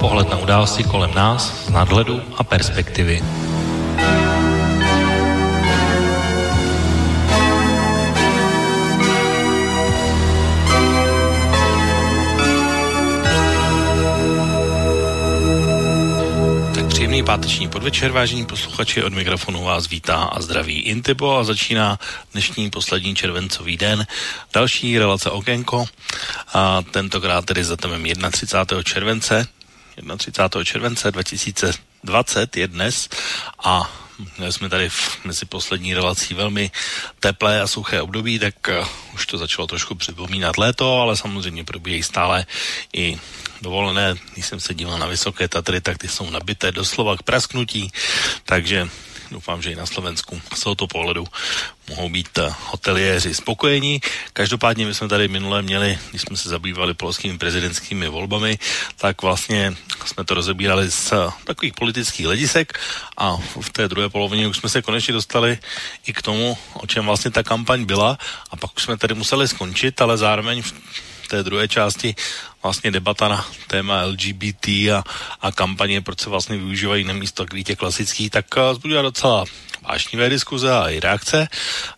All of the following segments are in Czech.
Pohled na události kolem nás z nadhledu a perspektivy. Příjemný páteční podvečer, vážení posluchači, od mikrofonu vás vítá a zdraví Intibo a začíná dnešní poslední červencový den. Další relace Okénko a tentokrát tedy za temem 31. července 31. července 2020 je dnes a jsme tady v, mezi poslední relací velmi teplé a suché období, tak uh, už to začalo trošku připomínat léto, ale samozřejmě probíhají stále i dovolené. Když jsem se díval na Vysoké Tatry, tak ty jsou nabité doslova k prasknutí, takže doufám, že i na Slovensku z tohoto pohledu mohou být eh, hoteliéři spokojení. Každopádně my jsme tady minule měli, když jsme se zabývali polskými prezidentskými volbami, tak vlastně jsme to rozebírali z eh, takových politických hledisek a v té druhé polovině už jsme se konečně dostali i k tomu, o čem vlastně ta kampaň byla a pak už jsme tady museli skončit, ale zároveň v té druhé části vlastně debata na téma LGBT a, a kampaně, proč se vlastně využívají na místo takových těch klasických, tak uh, zbudila docela vášnivé diskuze a i reakce,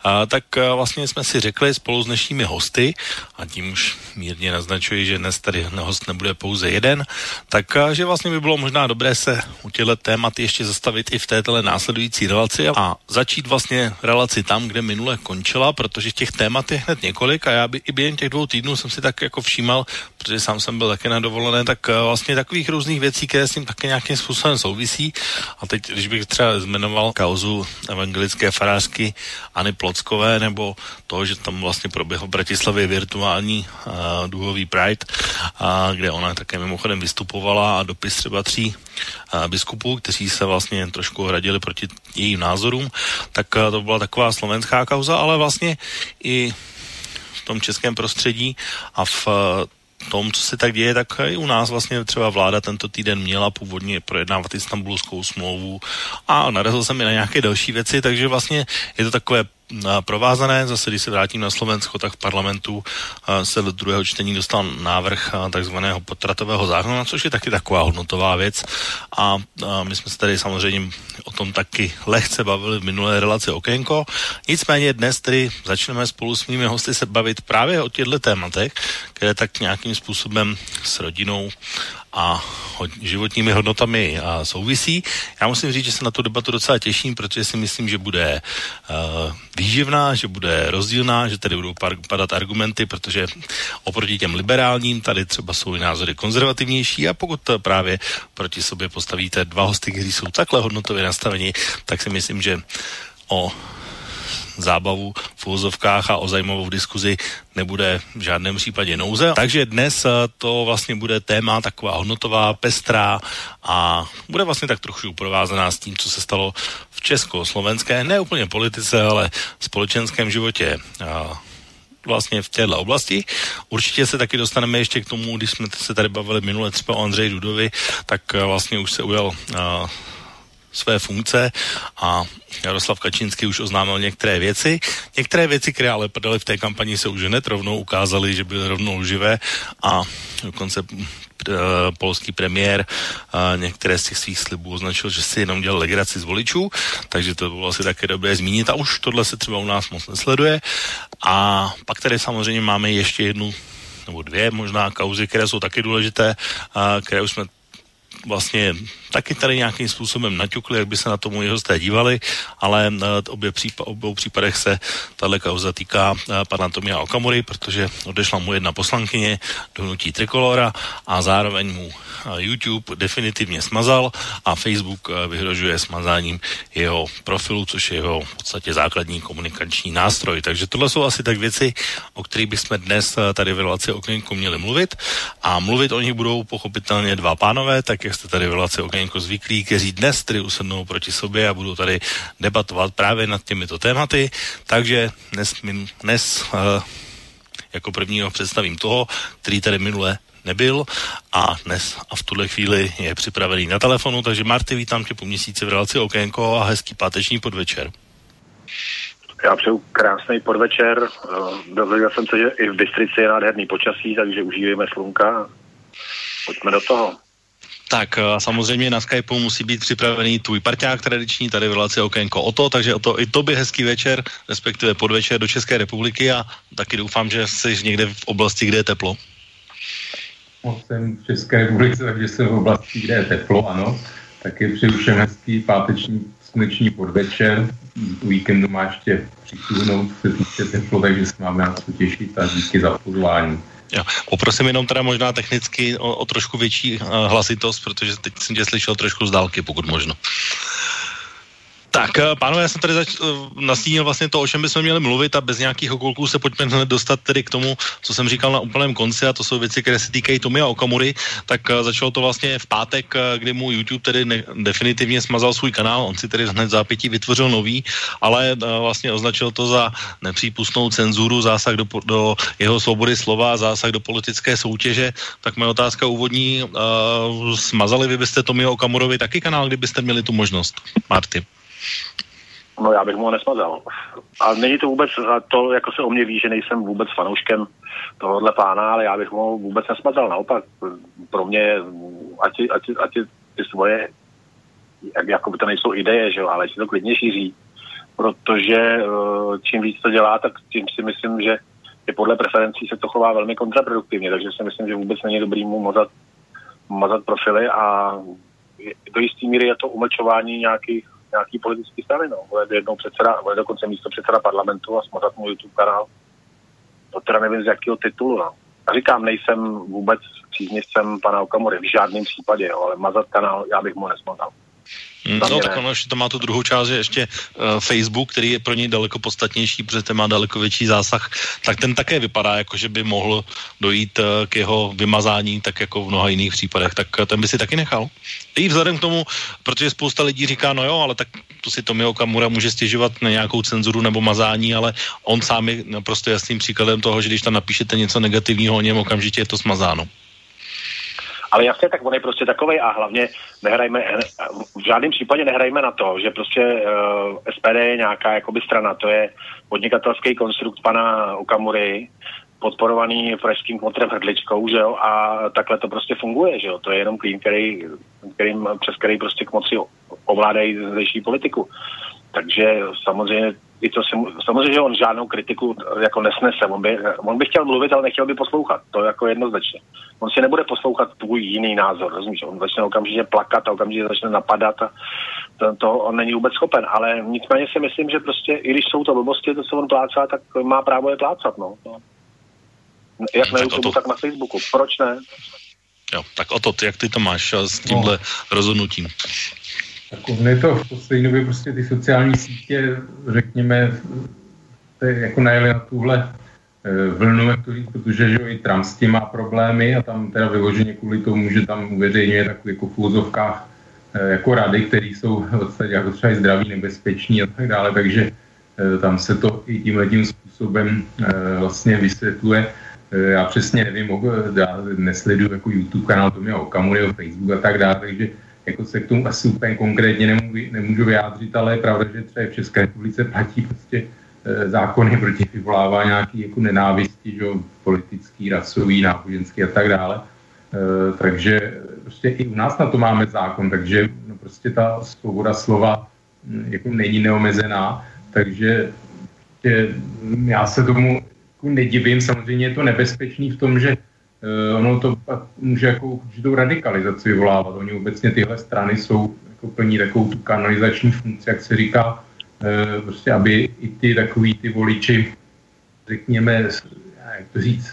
a, tak a, vlastně jsme si řekli spolu s dnešními hosty, a tím už mírně naznačuji, že dnes tady host nebude pouze jeden, tak a, že vlastně by bylo možná dobré se u těchto témat ještě zastavit i v této následující relaci a začít vlastně relaci tam, kde minule končila, protože těch témat je hned několik a já by i během těch dvou týdnů jsem si tak jako všímal, protože sám jsem byl také na dovolené, tak vlastně takových různých věcí, které s tím také nějakým způsobem souvisí. A teď, když bych třeba zmenoval kauzu evangelické farářkyAny Plockové, nebo to, že tam vlastně proběhl v Bratislavě virtuální uh, duhový Pride, uh, kde ona také mimochodem vystupovala a dopis třeba tří uh, biskupů, kteří se vlastně trošku hradili proti jejím názorům, tak uh, to byla taková slovenská kauza, ale vlastně i v tom českém prostředí a v tom, co se tak děje, tak i u nás vlastně třeba vláda tento týden měla původně projednávat istambulskou smlouvu a narazil jsem i na nějaké další věci, takže vlastně je to takové provázané. Zase, když se vrátím na Slovensko, tak v parlamentu se do druhého čtení dostal návrh takzvaného potratového zákona, což je taky taková hodnotová věc. A my jsme se tady samozřejmě o tom taky lehce bavili v minulé relaci Okénko. Nicméně dnes tedy začneme spolu s mými hosty se bavit právě o těchto tématech, které tak nějakým způsobem s rodinou a životními hodnotami a souvisí. Já musím říct, že se na tu debatu docela těším, protože si myslím, že bude uh, výživná, že bude rozdílná, že tady budou padat argumenty, protože oproti těm liberálním tady třeba jsou i názory konzervativnější a pokud právě proti sobě postavíte dva hosty, kteří jsou takhle hodnotově nastaveni, tak si myslím, že o zábavu v úzovkách a o zajímavou diskuzi nebude v žádném případě nouze. Takže dnes eh, to vlastně bude téma taková hodnotová, pestrá a bude vlastně tak trochu provázaná s tím, co se stalo v česko-slovenské, ne úplně politice, ale společenském životě vlastně v této oblasti. Určitě se taky dostaneme ještě k tomu, když jsme se tady bavili minule třeba o Andřeji Dudovi, tak eh, vlastně už se ujel uh, své funkce a Jaroslav Kačínský už oznámil některé věci. Některé věci, které ale padaly v té kampani, se už hned rovnou ukázaly, že byly rovnou lživé a dokonce eh, polský premiér a některé z těch svých slibů označil, že si jenom dělal legraci z voličů, takže to bylo asi také dobré zmínit a už tohle se třeba u nás moc nesleduje. A pak tady samozřejmě máme ještě jednu nebo dvě možná kauzy, které jsou taky důležité, a které už jsme vlastně taky tady nějakým způsobem naťukli, jak by se na to moji hosté dívali, ale eh, obě případ, obou případech se tahle kauza týká eh, pana Tomia Okamury, protože odešla mu jedna poslankyně do hnutí Trikolora a zároveň mu eh, YouTube definitivně smazal a Facebook vyhrožuje smazáním jeho profilu, což je jeho v podstatě základní komunikační nástroj. Takže tohle jsou asi tak věci, o kterých bychom dnes tady v relaci Okénko měli mluvit a mluvit o nich budou pochopitelně dva pánové, tak jak jste tady v relaci Okénko zvyklí, kteří dnes tedy usednou proti sobě a budou tady debatovat právě nad těmito tématy. Takže dnes, dnes uh, jako prvního představím toho, který tady minule nebyl a dnes a v tuhle chvíli je připravený na telefonu, takže Marty, vítám tě po měsíci v relaci Okénko a hezký páteční podvečer. Já přeju krásný podvečer. Eh, dozvěděl jsem se, že i v Bystrici je nádherný počasí, takže užívejme slunka. Pojďme do toho. Tak samozřejmě na Skypeu musí být připravený tvůj parťák tradiční, tady v relaci Okénko o to, takže o to, i to by hezký večer, respektive podvečer do České republiky a taky doufám, že jsi někde v oblasti, kde je teplo. No, jsem v České republice, takže jsem v oblasti, kde je teplo, ano. Tak je přeju všem hezký páteční sluneční podvečer. Víkendu má ještě přisuhnout, se týče teplo, takže se máme na to těšit a díky za pozvání. Jo. Poprosím jenom teda možná technicky o, o trošku větší uh, hlasitost, protože teď jsem tě slyšel trošku z dálky, pokud možno. Tak, eh, pánové, já jsem tady zač- eh, nastínil vlastně to, o čem bychom měli mluvit a bez nějakých okolků se pojďme hned dostat tedy k tomu, co jsem říkal na úplném konci a to jsou věci, které se týkají Tomia Okamury. Tak uh, začalo to vlastně v pátek, kdy mu YouTube tedy ne- definitivně smazal svůj kanál, on si tedy hned zápětí vytvořil nový, ale vlastně označil to za nepřípustnou cenzuru, zásah do, do jeho svobody slova, zásah do politické soutěže. Tak moje otázka úvodní, uh, smazali vy byste Tomio Okamurovi taky kanál, kdybyste měli tu možnost, Marty? No já bych mu ho nesmazal. A není to vůbec to, jako se o mě ví, že nejsem vůbec fanouškem tohohle pána, ale já bych mu ho vůbec nesmazal. Naopak, pro mě, ať, ať, ať ty svoje, jak, jako by to nejsou ideje, že jo, ale si to klidně šíří. Protože eh, čím víc to dělá, tak tím si myslím, že je podle preferencí se to chová velmi kontraproduktivně, takže si myslím, že vůbec není dobrý mu mazat, mazat profily a do jisté míry je to umlčování nějakých nějaký politický strany, no. Bude jednou předseda, bude dokonce místo předseda parlamentu a smazat můj YouTube kanál. To teda nevím z jakého titulu, no. A říkám, nejsem vůbec příznivcem pana Okamory, v žádném případě, jo, ale mazat kanál, já bych mu nesmazal. Mm, no, tak ono ještě to má tu druhou část, že ještě uh, Facebook, který je pro něj daleko podstatnější, protože ten má daleko větší zásah, tak ten také vypadá jako, že by mohl dojít uh, k jeho vymazání, tak jako v mnoha jiných případech. Tak uh, ten by si taky nechal. I vzhledem k tomu, protože spousta lidí říká, no jo, ale tak to si Tomio Kamura může stěžovat na nějakou cenzuru nebo mazání, ale on sám je naprosto jasným příkladem toho, že když tam napíšete něco negativního o něm, okamžitě je to smazáno. Ale jasně, tak on je prostě takovej a hlavně nehrajme, v žádném případě nehrajme na to, že prostě uh, SPD je nějaká jakoby strana, to je podnikatelský konstrukt pana Okamury, podporovaný pražským kmotrem hrdličkou, že jo, a takhle to prostě funguje, že jo, to je jenom klín, který, kterým, přes který prostě k moci ovládají zdejší politiku. Takže samozřejmě i to si, samozřejmě, že on žádnou kritiku jako nesnese. On by, on by chtěl mluvit, ale nechtěl by poslouchat. To je jako jednoznačně. On si nebude poslouchat tvůj jiný názor, rozumíš? On začne okamžitě plakat a okamžitě začne napadat a to, to on není vůbec schopen. Ale nicméně si myslím, že prostě, i když jsou to blbosti, to, co on plácá, tak má právo je plácat, no. Jak na YouTube, tak na Facebooku. Proč ne? Jo, tak o to, jak ty to máš s tímhle no. rozhodnutím? Tak on je to v poslední době prostě ty sociální sítě, řekněme, jako najeli na tuhle eh, vlnu, jak to říct, protože že i Trump s tím má problémy a tam teda vyloženě kvůli tomu, že tam uveřejňuje takové jako v úzovkách eh, jako rady, které jsou vlastně jako třeba i zdraví, nebezpeční a tak dále, takže eh, tam se to i tímhle tím způsobem vlastně vysvětluje. Já přesně nevím, já nesleduju jako YouTube kanál Tomia Okamury, Facebook a tak dále, takže jako se k tomu asi úplně konkrétně nemůžu, nemůžu vyjádřit, ale je pravda, že třeba v České republice platí prostě e, zákony proti vyvolávání nějaký jako nenávisti, že, politický, rasový, náboženský a tak dále. E, takže prostě i u nás na to máme zákon, takže no, prostě ta svoboda slova hm, jako není neomezená, takže prostě, já se tomu jako nedivím, samozřejmě je to nebezpečný v tom, že ono to může jako určitou radikalizaci vyvolávat. Oni obecně tyhle strany jsou jako plní takovou tu kanalizační funkci, jak se říká, uh, prostě aby i ty takový ty voliči, řekněme, jak to říct,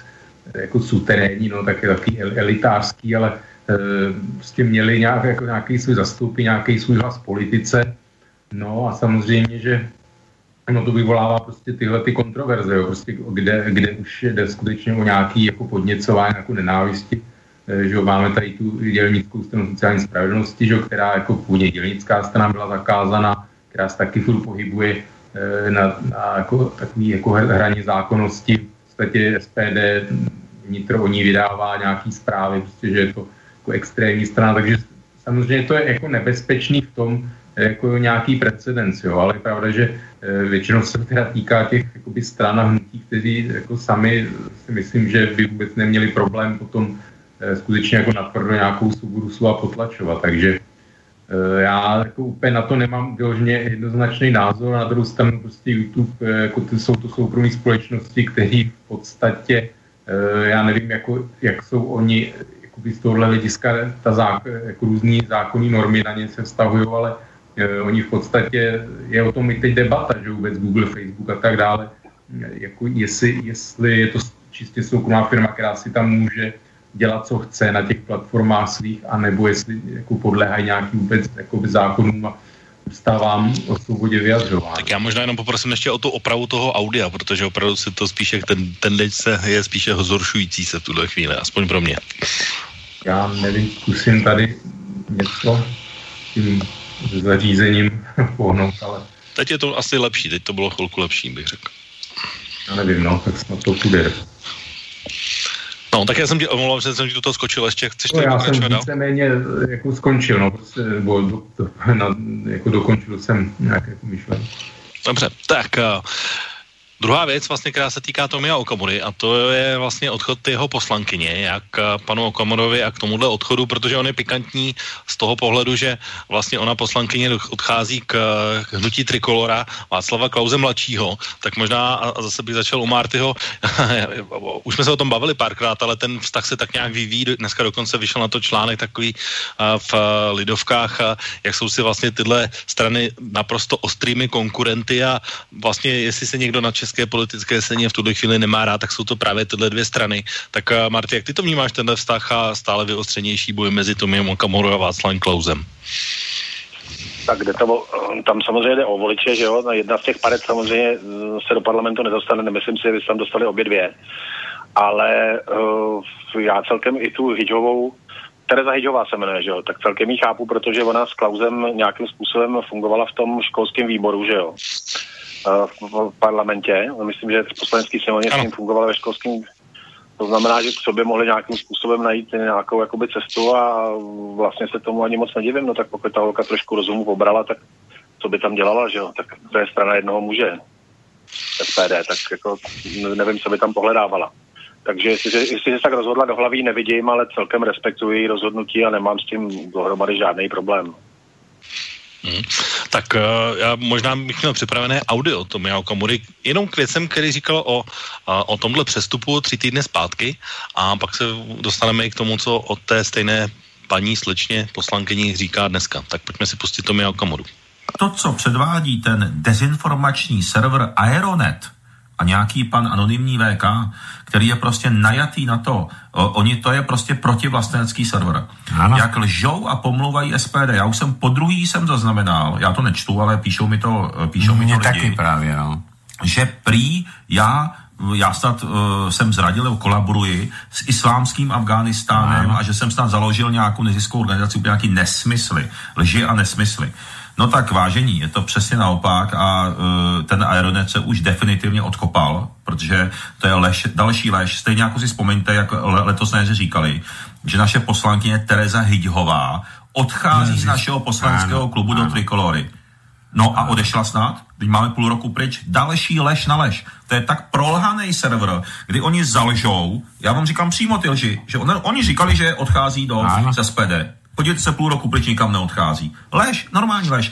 jako suterénní, no tak je takový elitářský, ale uh, prostě měli nějak, jako nějaký svůj zastoupí, nějaký svůj hlas v politice. No a samozřejmě, že no to vyvolává prostě tyhle ty kontroverze, jo, prostě kde, kde už jde skutečně o nějaký jako podněcování, jako nenávisti, eh, že jo, máme tady tu dělnickou stranu sociální spravedlnosti, že jo, která jako původně dělnická strana byla zakázána, která se taky furt pohybuje eh, na, na jako, takový jako hraně zákonnosti. V podstatě SPD vnitro o ní vydává nějaký zprávy, prostě, že je to jako extrémní strana, takže samozřejmě to je jako nebezpečný v tom, jako nějaký precedens, jo, ale je pravda, že eh, většinou se teda týká těch jakoby, stran a hnutí, kteří jako sami si myslím, že by vůbec neměli problém potom skutečně jako natvrdo nějakou svobodu slova potlačovat. Takže já jako úplně na to nemám vyloženě jednoznačný názor. Na druhou stranu prostě YouTube, jako ty jsou to soukromé společnosti, které v podstatě, já nevím, jako, jak jsou oni jakoby z tohohle hlediska ta zák, jako různý zákonní normy na ně se vztahují, ale oni v podstatě, je o tom i teď debata, že vůbec Google, Facebook a tak dále, jako jestli, jestli je to čistě soukromá firma, která si tam může dělat, co chce na těch platformách svých, anebo jestli jako podléhají nějaký vůbec jakoby zákonům a stávám o svobodě vyjadřování. Tak já možná jenom poprosím ještě o tu opravu toho audia, protože opravdu se to spíše, ten tendence je spíše zhoršující se v tuhle chvíli, aspoň pro mě. Já nevím, zkusím tady něco tím zařízením pohnout, ale... Teď je to asi lepší, teď to bylo chvilku lepší, bych řekl. Já nevím, no, tak snad to půjde. No, tak já jsem ti omlouvám, že jsem ti do toho skočil ještě. Chceš no, já jsem víceméně jako skončil, no, prostě, nebo do, do, na, jako dokončil jsem nějaké myšlenky. Dobře, tak uh, Druhá věc, vlastně, která se týká Tomia Okamury, a to je vlastně odchod jeho poslankyně, jak panu Okamurovi a k tomuhle odchodu, protože on je pikantní z toho pohledu, že vlastně ona poslankyně odchází k, k hnutí Trikolora Václava Klauze mladšího, tak možná, a zase bych začal u Martyho, už jsme se o tom bavili párkrát, ale ten vztah se tak nějak vyvíjí, dneska dokonce vyšel na to článek takový v Lidovkách, jak jsou si vlastně tyhle strany naprosto ostrými konkurenty a vlastně jestli se někdo na české politické scéně v tuhle chvíli nemá rád, tak jsou to právě tyhle dvě strany. Tak uh, Marty, jak ty to vnímáš, tenhle vztah a stále vyostřenější boj mezi Tomiem Okamorou a Václavem Klausem? tak jde to, tam samozřejmě jde o voliče, že jo, jedna z těch paret samozřejmě mm, se do parlamentu nedostane, nemyslím si, že by se tam dostali obě dvě, ale uh, já celkem i tu Hidžovou, Tereza Hidžová se jmenuje, že jo, tak celkem ji chápu, protože ona s Klausem nějakým způsobem fungovala v tom školském výboru, že jo v parlamentě. Myslím, že v poslanecký sněmovně s ním fungovali ve školském to znamená, že k sobě mohli nějakým způsobem najít nějakou jakoby, cestu a vlastně se tomu ani moc nedivím, no tak pokud ta holka trošku rozumu pobrala, tak co by tam dělala, že jo, tak to je strana jednoho muže, SPD, tak jako nevím, co by tam pohledávala. Takže jestli, jestli se tak rozhodla do hlaví, nevidím, ale celkem respektuji její rozhodnutí a nemám s tím dohromady žádný problém. Hmm. Tak uh, já možná bych měl připravené audio Tomia Okamury jenom k věcem, který říkal o, uh, o tomhle přestupu tři týdny zpátky a pak se dostaneme i k tomu, co od té stejné paní slečně poslankyni říká dneska. Tak pojďme si pustit Tomia Okamuru. To, co předvádí ten dezinformační server Aeronet, a nějaký pan anonymní VK, který je prostě najatý na to. O, oni to je prostě protivlastenecký server. Ano. Jak lžou a pomlouvají SPD. Já už jsem po druhý jsem zaznamenal, já to nečtu, ale píšou mi to, píšou Mě mi to lidi, taky právě, no. že prý já já snad uh, jsem zradil nebo kolaboruji s islámským Afghánistánem a že jsem snad založil nějakou neziskovou organizaci, úplně nějaký nesmysly, lži a nesmysly. No tak vážení, je to přesně naopak a uh, ten Aeronet se už definitivně odkopal, protože to je lež, další lež. Stejně jako si vzpomeňte, jak letos na říkali, že naše poslankyně Tereza Hydhová odchází Ježiš. z našeho poslaneckého ano, klubu ano. do Trikolory. No a odešla snad, teď máme půl roku pryč, další lež na lež. To je tak prolhaný server, kdy oni zalžou, já vám říkám přímo ty lži, že on, oni říkali, že odchází do SPD. Podívejte se, půl roku pryč nikam neodchází. Lež, normální lež.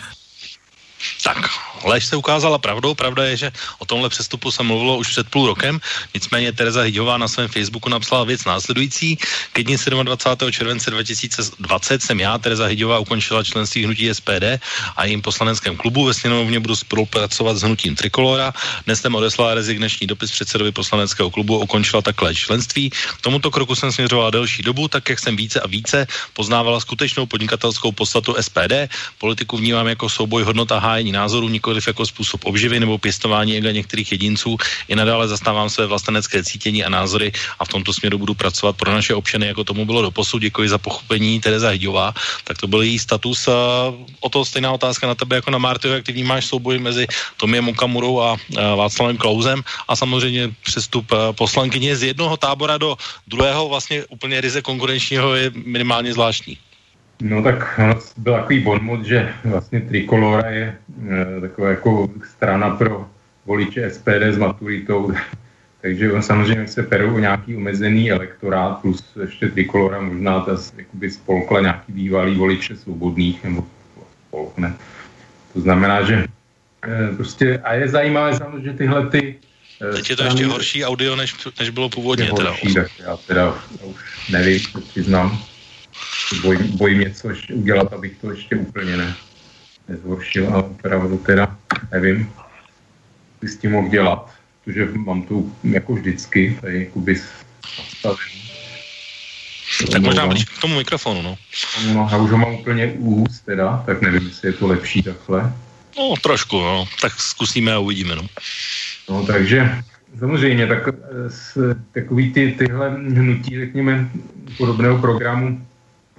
Tak, lež se ukázala pravdou. Pravda je, že o tomhle přestupu se mluvilo už před půl rokem. Nicméně Tereza Hyďová na svém Facebooku napsala věc následující. Ke dní 27. července 2020 jsem já, Tereza Hyďová, ukončila členství hnutí SPD a jejím poslaneckém klubu. Ve sněmovně budu spolupracovat s hnutím Trikolora. Dnes jsem odeslala rezignační dopis předsedovi poslaneckého klubu a ukončila takhle členství. K tomuto kroku jsem směřovala delší dobu, tak jak jsem více a více poznávala skutečnou podnikatelskou podstatu SPD. Politiku vnímám jako souboj hodnot hájení názorů, nikoliv jako způsob obživy nebo pěstování ega některých jedinců. I nadále zastávám své vlastenecké cítění a názory a v tomto směru budu pracovat pro naše občany, jako tomu bylo do posud. Děkuji za pochopení Tereza Hyďová. Tak to byl její status. O to stejná otázka na tebe jako na Martyho, jak ty vnímáš souboj mezi Tomiem Okamurou a Václavem Klausem a samozřejmě přestup poslankyně z jednoho tábora do druhého vlastně úplně ryze konkurenčního je minimálně zvláštní. No tak byl takový bonmot, že vlastně Trikolora je e, taková jako strana pro voliče SPD s maturitou, takže on samozřejmě se perou nějaký omezený elektorát plus ještě trikolora možná ta jakoby spolkla nějaký bývalý voliče svobodných nebo spolkne. To znamená, že e, prostě a je zajímavé samozřejmě, že tyhle ty e, Teď je to ještě horší audio, než, než bylo původně. Teda. Horší, tak já teda už nevím, to přiznám. Bojím, bojím něco udělat, abych to ještě úplně ne, nezhoršil, ale opravdu teda nevím, co s tím mohl dělat protože mám tu jako vždycky tady jakoby nastavený. Tak možná blíž k tomu mikrofonu, no. No, já už ho mám úplně úst teda, tak nevím, jestli je to lepší takhle. No, trošku, no. Tak zkusíme a uvidíme, no. No, takže samozřejmě tak, s, takový ty, tyhle hnutí, řekněme, podobného programu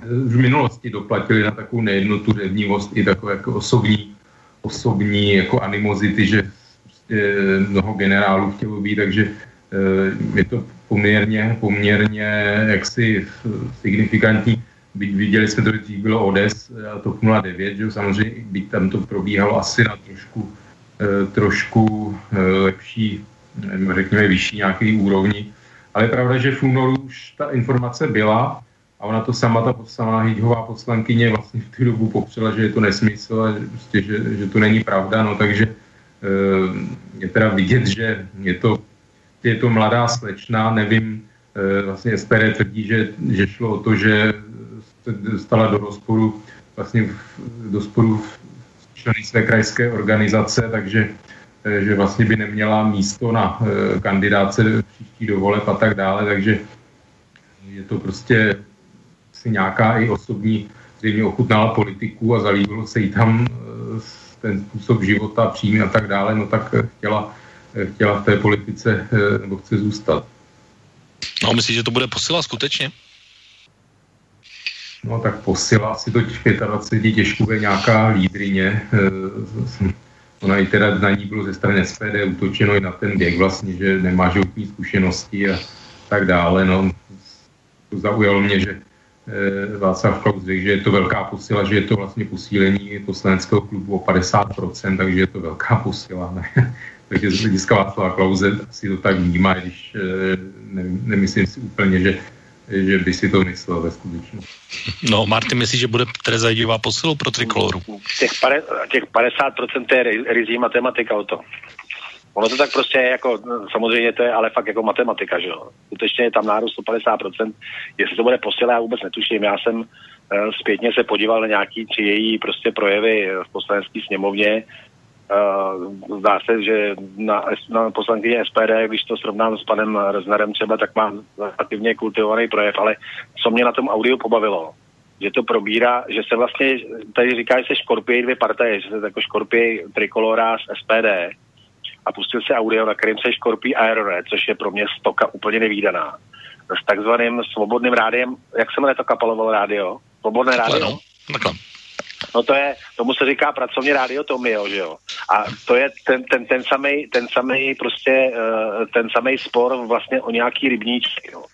v minulosti doplatili na takovou nejednotu, řevnivost i takové jako osobní, osobní jako animozity, že mnoho generálů chtělo být, takže eh, je to poměrně, poměrně jaksi signifikantní. Viděli jsme to, že bylo ODS a to 09, že samozřejmě byť tam to probíhalo asi na trošku, eh, trošku lepší, řekněme vyšší nějaký úrovni. Ale je pravda, že v únoru už ta informace byla a ona to sama, ta sama Hyďhová poslankyně vlastně v tu dobu popřela, že je to nesmysl a že, prostě, že, že to není pravda, no takže Eh, je teda vidět, že je to, je to mladá slečna, nevím, eh, vlastně SPD tvrdí, že, že šlo o to, že se stala do rozporu vlastně do sporu členy své krajské organizace, takže eh, že vlastně by neměla místo na kandidáce příští dovoleb a tak dále, takže je to prostě si nějaká i osobní, zřejmě ochutnala politiku a zalíbilo se jí tam ten způsob života, příjmy a tak dále, no tak chtěla, chtěla v té politice eh, nebo chce zůstat. No, myslíš, že to bude posila skutečně? No tak posila asi to 25 těžko bude nějaká lídrině. Eh, ona i teda na ní bylo ze strany SPD útočeno i na ten věk vlastně, že nemá životní zkušenosti a tak dále. No, to zaujalo mě, že Eh, Václav Klaus řekl, že je to velká posila, že je to vlastně posílení poslaneckého klubu o 50%, takže je to velká posila. Ne? takže z hlediska Václava Klauze si to tak vnímá, když eh, ne, nemyslím si úplně, že, že by si to myslel ve skutečnosti. No, Martin myslí, že bude Tereza Jidová posilou pro trikoloru? Těch, pare, těch 50% je rizí matematika o to. Ono to tak prostě je jako, samozřejmě to je ale fakt jako matematika, že jo. Skutečně je tam nárůst 150%, jestli to bude posila, já vůbec netuším. Já jsem uh, zpětně se podíval na nějaký tři její prostě projevy v poslanecké sněmovně. Uh, zdá se, že na, na poslankyně SPD, když to srovnám s panem Reznerem třeba, tak má aktivně kultivovaný projev, ale co mě na tom audiu pobavilo, že to probírá, že se vlastně, tady říká, že se škorpí dvě partaje, že se jako škorpí trikolora z SPD, a pustil si audio, na kterém se škorpí Aeronet, což je pro mě stoka úplně nevýdaná. S takzvaným svobodným rádiem, jak se jmenuje to kapaloval rádio? Svobodné rádio? No, No to je, tomu se říká pracovně rádio Tomio, že jo. A to je ten, ten, ten samý, ten samý prostě, uh, ten samý spor vlastně o nějaký rybníčky, jo.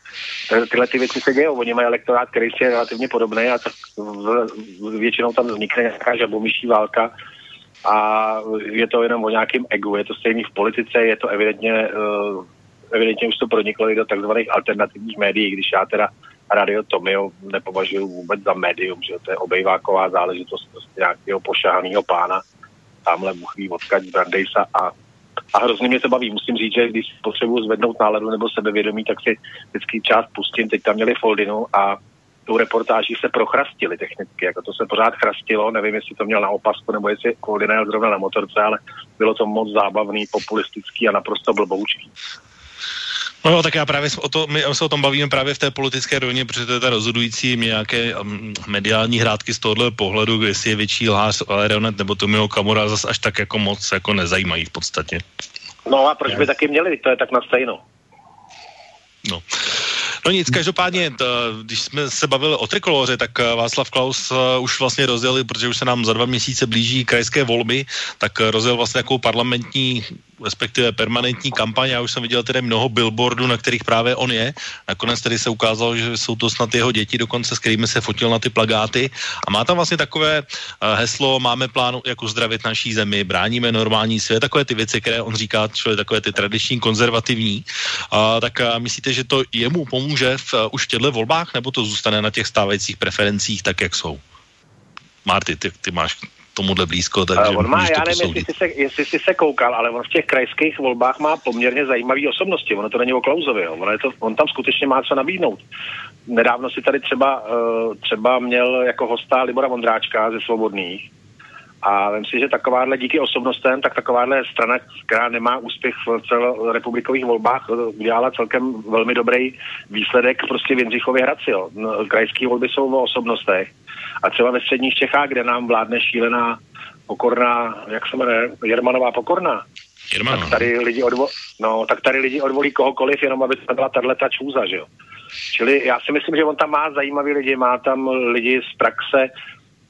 Tyhle ty věci se dějou, oni mají elektorát, který si je relativně podobný a tak většinou tam vznikne nějaká žabomyší válka a je to jenom o nějakém egu, je to stejný v politice, je to evidentně, uh, evidentně už to proniklo i do takzvaných alternativních médií, když já teda Radio Tomio nepovažuji vůbec za médium, že to je obejváková záležitost prostě nějakého pošahaného pána, tamhle buchví odkaď Brandejsa a a hrozně mě to baví. Musím říct, že když potřebuji zvednout náladu nebo sebevědomí, tak si vždycky část pustím. Teď tam měli Foldinu a tou reportáží se prochrastili technicky, jako to se pořád chrastilo, nevím, jestli to měl na opasku, nebo jestli koordinér zrovna na motorce, ale bylo to moc zábavný, populistický a naprosto blboučký. No jo, tak já právě o to, my se o tom bavíme právě v té politické rovině, protože to je ta rozhodující nějaké um, mediální hrátky z tohohle pohledu, jestli je větší lhář Aeronet nebo Tomio Kamura zase až tak jako moc jako nezajímají v podstatě. No a proč by taky měli, to je tak na stejno. No. No nic, každopádně, to, když jsme se bavili o trikoloře, tak eh, Václav Klaus uh, už vlastně rozjel, protože už se nám za dva měsíce blíží krajské volby, tak rozjel vlastně takovou parlamentní respektive permanentní kampaň. Já už jsem viděl tedy mnoho billboardů, na kterých právě on je. Nakonec tedy se ukázalo, že jsou to snad jeho děti dokonce, s kterými se fotil na ty plagáty. A má tam vlastně takové heslo, máme plán, jak uzdravit naší zemi, bráníme normální svět, takové ty věci, které on říká, čili takové ty tradiční, konzervativní. Uh, tak myslíte, že to jemu pomůže v, uh, už v těchto volbách, nebo to zůstane na těch stávajících preferencích tak, jak jsou? Marty, ty, ty máš tomuhle blízko, takže uh, On má, já nevím, jestli jsi, se, jestli jsi se koukal, ale on v těch krajských volbách má poměrně zajímavé osobnosti. Ono to není o Klauzovi, jo. Ono je to, on tam skutečně má co nabídnout. Nedávno si tady třeba, uh, třeba měl jako hosta Libora Vondráčka ze Svobodných, a vím si, že takováhle díky osobnostem, tak takováhle strana, která nemá úspěch v celorepublikových volbách, udělala celkem velmi dobrý výsledek prostě v Jindřichově Hradci. Jo. No, krajské volby jsou o osobnostech. A třeba ve středních Čechách, kde nám vládne šílená pokorná, jak se jmenuje, Jermanová pokorná, Jerman, tak tady lidi, odvo- no, tak tady lidi odvolí kohokoliv, jenom aby to byla tato čůza, že jo. Čili já si myslím, že on tam má zajímavý lidi, má tam lidi z praxe,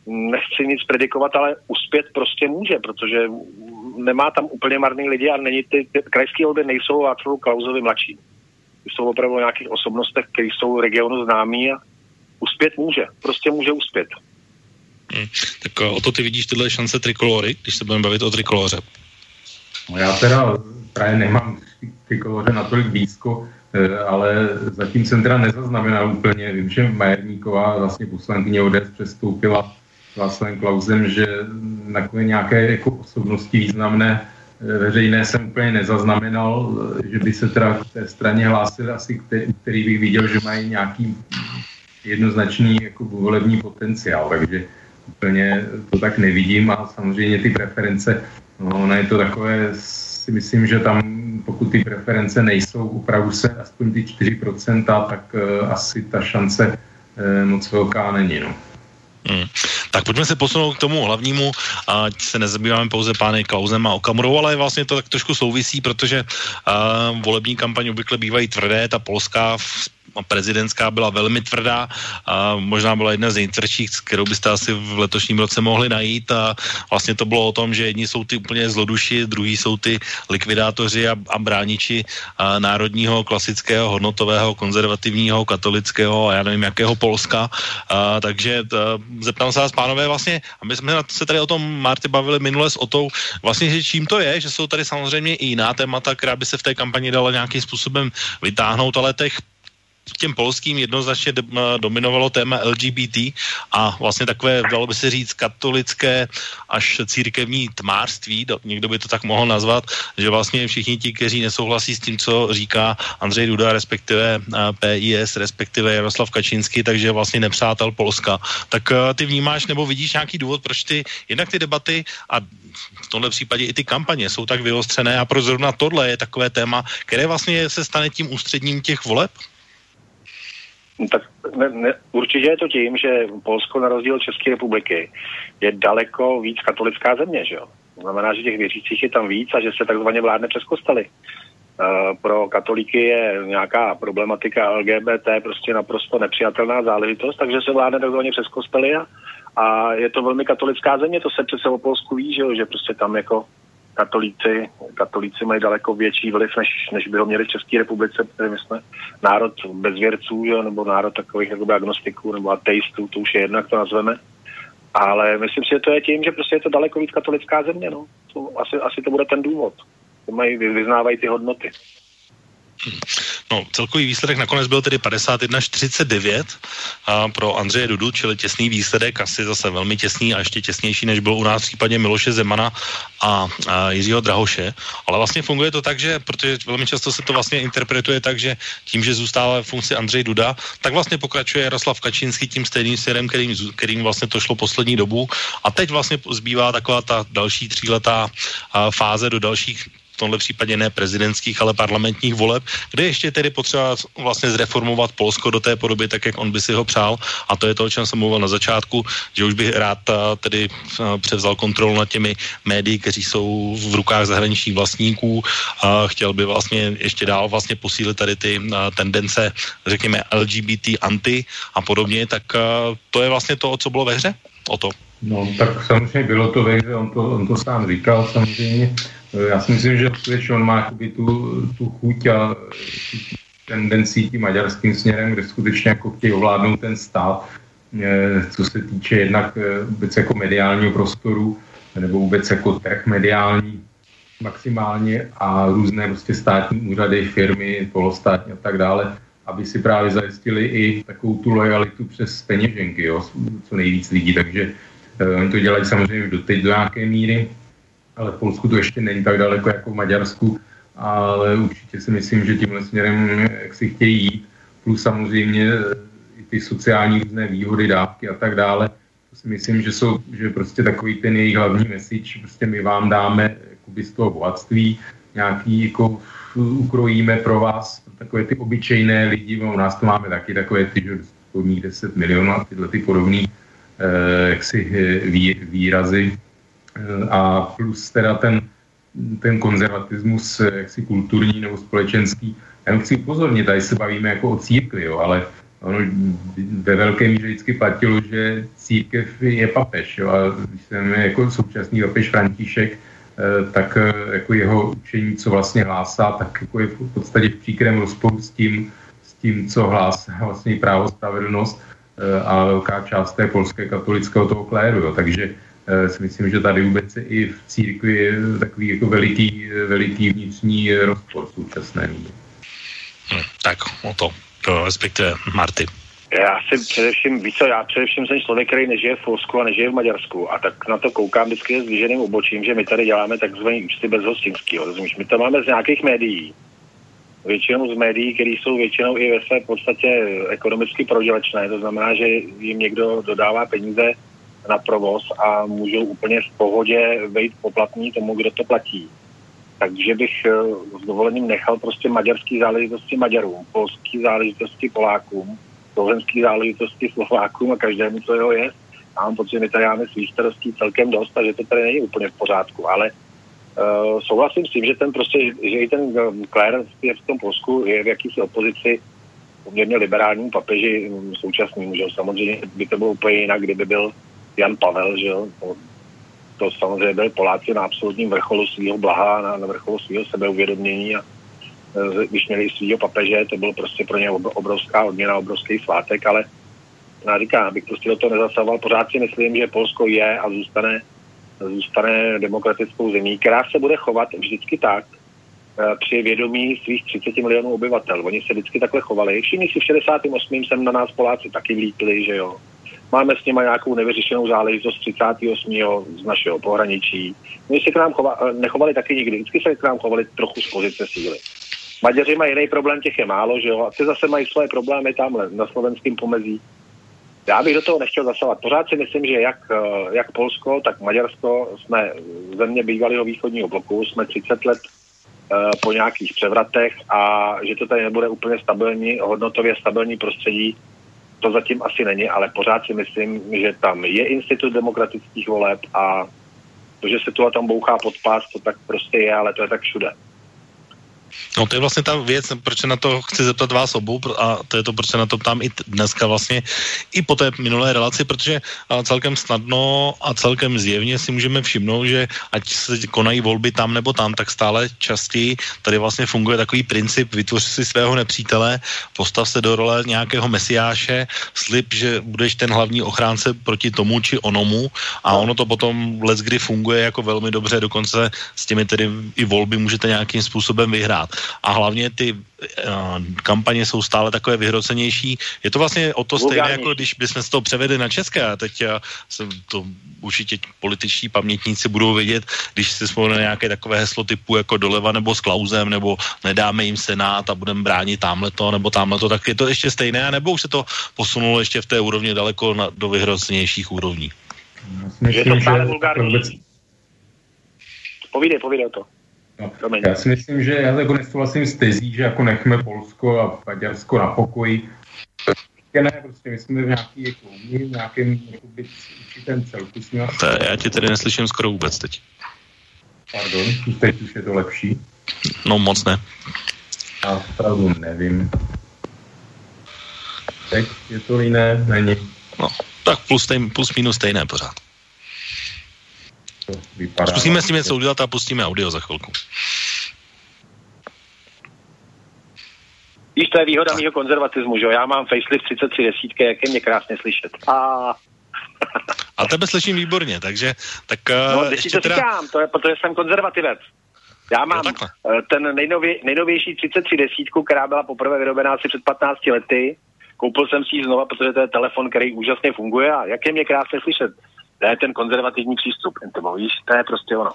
nechci nic predikovat, ale uspět prostě může, protože nemá tam úplně marný lidi a není ty, ty krajské volby nejsou Václavu Klausovi mladší. Jsou opravdu nějakých osobnostech, které jsou regionu známí a uspět může. Prostě může uspět. Hmm. Tak eh, o to ty vidíš tyhle šance trikolory, když se budeme bavit o trikoloře. No já teda právě nemám trikoloře natolik blízko, eh, ale zatím jsem teda nezaznamenal úplně. Vím, že Majerníková, vlastně poslankyně ODS, přestoupila Václavem Klausem, že takové nějaké jako osobnosti významné eh, veřejné jsem úplně nezaznamenal, že by se teda k té straně hlásil asi, který, který bych viděl, že mají nějaký jednoznačný jako volební potenciál, takže úplně to tak nevidím a samozřejmě ty preference, no, ono je to takové, si myslím, že tam pokud ty preference nejsou, upravu se aspoň ty 4%, tak uh, asi ta šance uh, moc velká není. No. Hmm. Tak pojďme se posunout k tomu hlavnímu, ať se nezabýváme pouze pány Klausem a Okamurou, ale vlastně to tak trošku souvisí, protože uh, volební kampaň obvykle bývají tvrdé, ta polská v prezidentská byla velmi tvrdá a možná byla jedna z nejtvrdších, kterou byste asi v letošním roce mohli najít a vlastně to bylo o tom, že jedni jsou ty úplně zloduši, druhý jsou ty likvidátoři a, a brániči a národního, klasického, hodnotového, konzervativního, katolického a já nevím jakého Polska. A, takže t, zeptám se vás, pánové, vlastně, a my jsme se tady o tom, Marty, bavili minule s Otou, vlastně, že čím to je, že jsou tady samozřejmě i jiná témata, která by se v té kampani dala nějakým způsobem vytáhnout, ale těch těm polským jednoznačně dominovalo téma LGBT a vlastně takové, dalo by se říct, katolické až církevní tmářství, někdo by to tak mohl nazvat, že vlastně všichni ti, kteří nesouhlasí s tím, co říká Andřej Duda, respektive PIS, respektive Jaroslav Kačínsky, takže vlastně nepřátel Polska. Tak ty vnímáš nebo vidíš nějaký důvod, proč ty, jednak ty debaty a v tomhle případě i ty kampaně jsou tak vyostřené a pro zrovna tohle je takové téma, které vlastně se stane tím ústředním těch voleb? No tak ne, ne, určitě je to tím, že Polsko na rozdíl od České republiky je daleko víc katolická země, že jo? To znamená, že těch věřících je tam víc a že se takzvaně vládne přes kostely. Uh, pro katolíky je nějaká problematika LGBT prostě naprosto nepřijatelná záležitost, takže se vládne takzvaně přes kostely a, a je to velmi katolická země, to se přece o Polsku ví, že, že prostě tam jako katolíci, katolíci mají daleko větší vliv, než, než by ho měli v České republice, protože my jsme národ bezvěrců, jo, nebo národ takových jakoby agnostiků nebo ateistů, to už je jedno, jak to nazveme. Ale myslím si, že to je tím, že prostě je to daleko víc katolická země. No. To, asi, asi to bude ten důvod. To mají, vyznávají ty hodnoty. No, celkový výsledek nakonec byl tedy 51-49 a pro Andřeje Dudu, čili těsný výsledek, asi zase velmi těsný a ještě těsnější, než byl u nás v případě Miloše Zemana a, a Jiřího Drahoše. Ale vlastně funguje to tak, že, protože velmi často se to vlastně interpretuje tak, že tím, že zůstává v funkci Andřej Duda, tak vlastně pokračuje Jaroslav Kačínský tím stejným směrem, kterým, kterým vlastně to šlo poslední dobu. A teď vlastně zbývá taková ta další tříletá fáze do dalších v tomhle případě ne prezidentských, ale parlamentních voleb, kde ještě tedy potřeba vlastně zreformovat Polsko do té podoby, tak jak on by si ho přál. A to je to, o čem jsem mluvil na začátku, že už bych rád tedy převzal kontrolu nad těmi médií, kteří jsou v rukách zahraničních vlastníků. A chtěl by vlastně ještě dál vlastně posílit tady ty tendence, řekněme LGBT anti a podobně, tak to je vlastně to, co bylo ve hře? O to. No, tak samozřejmě bylo to ve hře, on to, on to sám říkal samozřejmě. Já si myslím, že skutečně on má tu, tu chuť a tendencí tím maďarským směrem, kde skutečně jako chtějí ovládnout ten stát, eh, co se týče jednak eh, vůbec jako mediálního prostoru, nebo vůbec jako trh mediální maximálně a různé prostě státní úřady, firmy, polostátní a tak dále, aby si právě zajistili i takovou tu lojalitu přes peněženky, jo, co nejvíc lidí, takže uh, oni to dělají samozřejmě doteď do nějaké míry, ale v Polsku to ještě není tak daleko jako v Maďarsku, ale určitě si myslím, že tímhle směrem, jak si chtějí jít, plus samozřejmě i ty sociální různé výhody, dávky a tak dále, to si myslím, že jsou, že prostě takový ten jejich hlavní message, prostě my vám dáme jakoby z toho bohatství, nějaký jako ukrojíme pro vás takové ty obyčejné lidi, u nás to máme taky takové ty, že 10 milionů a tyhle ty podobné eh, jaksi eh, vý, výrazy, a plus teda ten, ten konzervatismus eh, jaksi kulturní nebo společenský. Já chci upozornit, tady se bavíme jako o církvi, jo, ale ono ve velké míře vždycky platilo, že církev je papež. Jo, a když jsem jako současný papež František, eh, tak eh, jako jeho učení, co vlastně hlásá, tak jako je v podstatě v příkrém rozporu s tím, s tím, co hlásá vlastně právo spravedlnost a velká část té polské katolického toho kléru. Jo. Takže si myslím, že tady vůbec i v církvi je takový jako veliký, veliký vnitřní rozpor v současné. Hmm, tak o to, to respektive Marty. Já si především, víš co, já především jsem člověk, který nežije v Polsku a nežije v Maďarsku a tak na to koukám vždycky s zvýšeným obočím, že my tady děláme takzvaný účty bez hostinského, rozumíš? My to máme z nějakých médií, většinou z médií, které jsou většinou i ve své podstatě ekonomicky prodělečné, to znamená, že jim někdo dodává peníze na provoz a můžou úplně v pohodě vejít poplatní tomu, kdo to platí. Takže bych eh, s dovolením nechal prostě maďarský záležitosti Maďarům, polský záležitosti Polákům, slovenský záležitosti Slovákům a každému, co jeho je. A mám pocit, že my tady máme svých starostí celkem dost a že to tady není úplně v pořádku. Ale uh, souhlasím s tím, že ten prostě, že i ten uh, Claire je v tom Polsku je v jakýsi opozici poměrně liberálnímu papeži um, současnému, že samozřejmě by to bylo úplně jinak, kdyby byl Jan Pavel, že jo, to, to samozřejmě byli Poláci na absolutním vrcholu svého blaha, na, na vrcholu svého sebeuvědomění a e, když měli svého papeže, to bylo prostě pro ně obrovská odměna, obrovský svátek, ale já říkám, abych prostě do toho nezasahoval, pořád si myslím, že Polsko je a zůstane, zůstane demokratickou zemí, která se bude chovat vždycky tak, e, při vědomí svých 30 milionů obyvatel. Oni se vždycky takhle chovali. Všichni si v 68. sem na nás Poláci taky vlítli, že jo Máme s nimi nějakou nevyřešenou záležitost 38. z našeho pohraničí. My se k nám chova, eh, nechovali taky nikdy, vždycky se k nám chovali trochu z pozice síly. Maďaři mají jiný problém, těch je málo, že jo, a ty zase mají svoje problémy tamhle na slovenském pomezí. Já bych do toho nechtěl zasahovat. Pořád si myslím, že jak, eh, jak Polsko, tak Maďarsko jsme země bývalého východního bloku, jsme 30 let uh, po nějakých převratech a že to tady nebude úplně stabilní, hodnotově stabilní prostředí, to zatím asi není, ale pořád si myslím, že tam je institut demokratických voleb a to, že se a tam bouchá pod pás, to tak prostě je, ale to je tak všude. No to je vlastně ta věc, proč se na to chci zeptat vás obou a to je to, proč se na to tam i dneska vlastně i po té minulé relaci, protože celkem snadno a celkem zjevně si můžeme všimnout, že ať se konají volby tam nebo tam, tak stále častěji tady vlastně funguje takový princip, vytvoř si svého nepřítele, postav se do role nějakého mesiáše, slib, že budeš ten hlavní ochránce proti tomu či onomu a ono to potom let kdy funguje jako velmi dobře, dokonce s těmi tedy i volby můžete nějakým způsobem vyhrát a hlavně ty uh, kampaně jsou stále takové vyhrocenější. Je to vlastně o to stejné, jako když bychom z toho převedli na české a teď uh, se to určitě političtí pamětníci budou vědět, když si vzpomínají nějaké takové heslo typu jako doleva nebo s Klausem, nebo nedáme jim senát a budeme bránit tamhle to nebo tamhle to, tak je to ještě stejné, nebo už se to posunulo ještě v té úrovni daleko na, do vyhrocenějších úrovní? Myslím, je to stále vulgární. Povídej, povídej o to. No, já si myslím, že já jako nesouhlasím s tezí, že jako nechme Polsko a Maďarsko na pokoji. Ne, prostě my jsme v nějaký jako v nějakém jako být určitém celku. Jsme to, já tě tedy neslyším skoro vůbec teď. Pardon, teď už je to lepší. No moc ne. Já opravdu nevím. Teď je to jiné, není. No, tak plus, stejn, plus minus stejné pořád. Vypadá Zkusíme s tím něco udělat a pustíme audio za chvilku. Víš, to je výhoda mého konzervatismu, že jo? Já mám facelift 33 desítky, jak je mě krásně slyšet. A... A tebe slyším výborně, takže tak No, ještě ještě to teda... říkám, to je, protože jsem konzervativec. Já mám eh, ten nejnově, nejnovější 33 desítku, která byla poprvé vyrobená asi před 15 lety. Koupil jsem si ji znova, protože to je telefon, který úžasně funguje a jak je mě krásně slyšet. To je ten konzervativní přístup, to víš, to je prostě ono.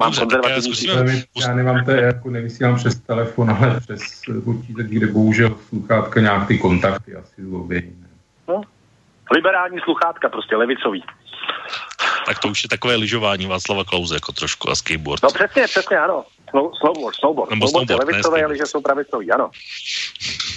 Mám konzervativní přístup. Ale Já nemám to, jako nevysílám přes telefon, ale přes počítač, kde bohužel sluchátka nějak ty kontakty asi zlobějí. No. Liberální sluchátka, prostě levicový. Tak to už je takové lyžování Václava Klauze, jako trošku a skateboard. No přesně, přesně, ano. Snow, snowboard, snowboard. Nebo snowboard je snowboard, ne levicové, skateboard. liže jsou pravicový, ano.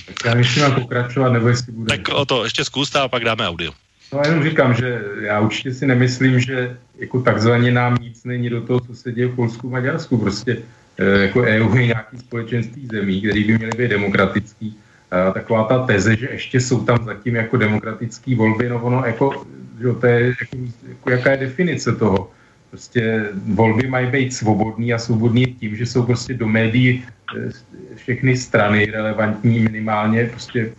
Tak já myslím, mám pokračovat, nebo jestli bude... Tak o to ještě zkus a pak dáme audio. No jenom říkám, že já určitě si nemyslím, že jako takzvaně nám nic není do toho, co se děje v Polsku, Maďarsku. Prostě eh, jako EU je nějaký společenství zemí, které by měly být demokratický. A taková ta teze, že ještě jsou tam zatím jako demokratické volby, no ono jako, že to je jako, jako, jaká je definice toho. Prostě volby mají být svobodný a svobodný tím, že jsou prostě do médií eh, všechny strany relevantní minimálně prostě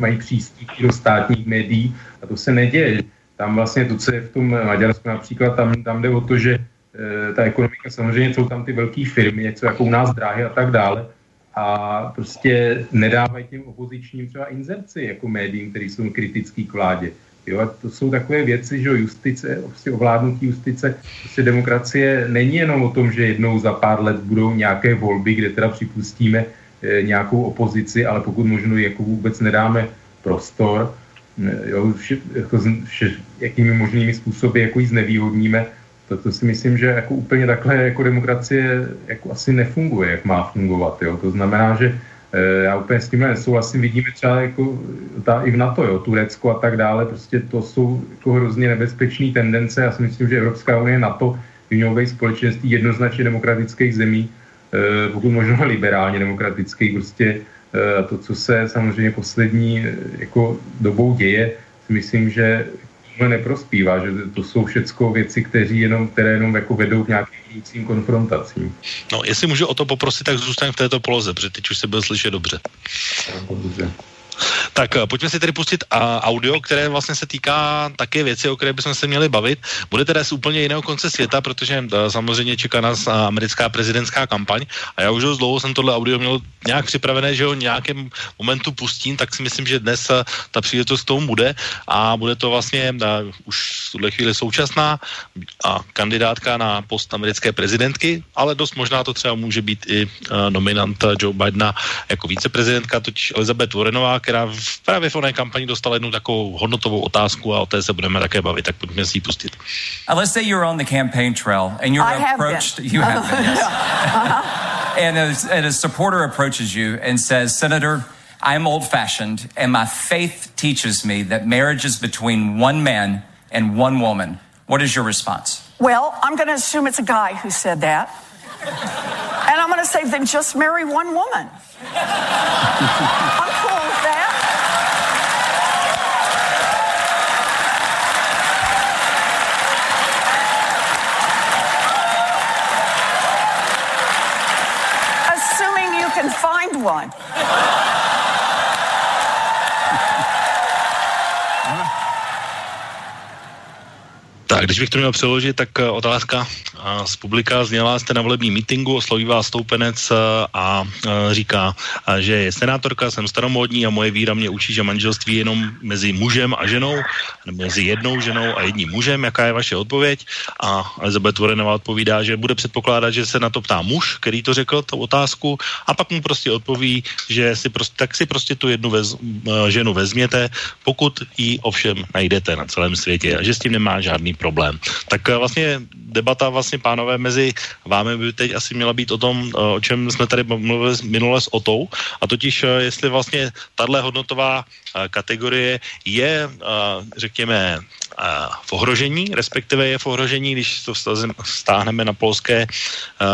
mají přístup do státních médií a to se neděje. Tam vlastně to, co je v tom Maďarsku například, tam, tam jde o to, že e, ta ekonomika, samozřejmě jsou tam ty velké firmy, něco jako u nás dráhy a tak dále, a prostě nedávají těm opozičním třeba inzerci jako médiím, které jsou kritický k vládě. Jo, a to jsou takové věci, že justice, prostě ovládnutí justice, prostě demokracie není jenom o tom, že jednou za pár let budou nějaké volby, kde teda připustíme e, nějakou opozici, ale pokud možno jako vůbec nedáme prostor, jo, vše, jako, vše, jakými možnými způsoby jako ji znevýhodníme, to, to si myslím, že jako úplně takhle jako demokracie jako asi nefunguje, jak má fungovat. Jo. To znamená, že e, já úplně s tímhle nesouhlasím, vidíme třeba jako ta, i v NATO, jo, Turecko a tak dále, prostě to jsou jako hrozně nebezpečné tendence. Já si myslím, že Evropská unie NATO by mělo být společenství jednoznačně demokratických zemí, e, pokud možno liberálně demokratických, prostě to, co se samozřejmě poslední e, jako dobou děje, si myslím, že tohle neprospívá, že to jsou všechno věci, kteří jenom, které jenom jako vedou k nějakým vnitřním konfrontacím. No, jestli můžu o to poprosit, tak zůstaň v této poloze, protože teď už se byl slyšet dobře. Dobře. Tak eh, pojďme si tedy pustit a, audio, které vlastně se týká také věci, o které bychom se měli bavit. Bude teda z úplně jiného konce světa, protože uh, samozřejmě čeká nás americká prezidentská kampaň a já už dlouho jsem tohle audio měl nějak připravené, že ho nějakém momentu pustím, tak si myslím, že dnes uh, ta příležitost k tomu bude a bude to vlastně uh, už v tuhle chvíli současná a kandidátka na post americké prezidentky, ale dost možná to třeba může být i uh, nominant Joe Bidena jako viceprezidentka, totiž Elizabeth Warrenová, v, právě v oné kampani dostala jednu takovou hodnotovou otázku a o té se budeme také bavit, tak pojďme si ji pustit. Uh, let's say you're on the campaign trail and you're I have approached. been. You have been, yes. and, a, and a supporter approaches you and says, Senator, I'm old fashioned, and my faith teaches me that marriage is between one man and one woman. What is your response? Well, I'm going to assume it's a guy who said that. And I'm going to say, then just marry one woman. wine. Tak, když bych to měl přeložit, tak uh, otázka uh, z publika zněla, jste na volebním mítingu, osloví vás stoupenec uh, a říká, že je senátorka, jsem staromódní a moje víra mě učí, že manželství je jenom mezi mužem a ženou, nebo mezi jednou ženou a jedním mužem. Jaká je vaše odpověď? A Elizabeth Warrenová odpovídá, že bude předpokládat, že se na to ptá muž, který to řekl, tu otázku, a pak mu prostě odpoví, že si prostě, tak si prostě tu jednu vez, ženu vezměte, pokud ji ovšem najdete na celém světě a že s tím nemá žádný problém. Tak eh, vlastně debata vlastně, pánové, mezi vámi by teď asi měla být o tom, o čem jsme tady mluvili minule s Otou, a totiž, jestli vlastně tahle hodnotová kategorie je, řekněme, v ohrožení, respektive je v ohrožení, když to stáhneme na polské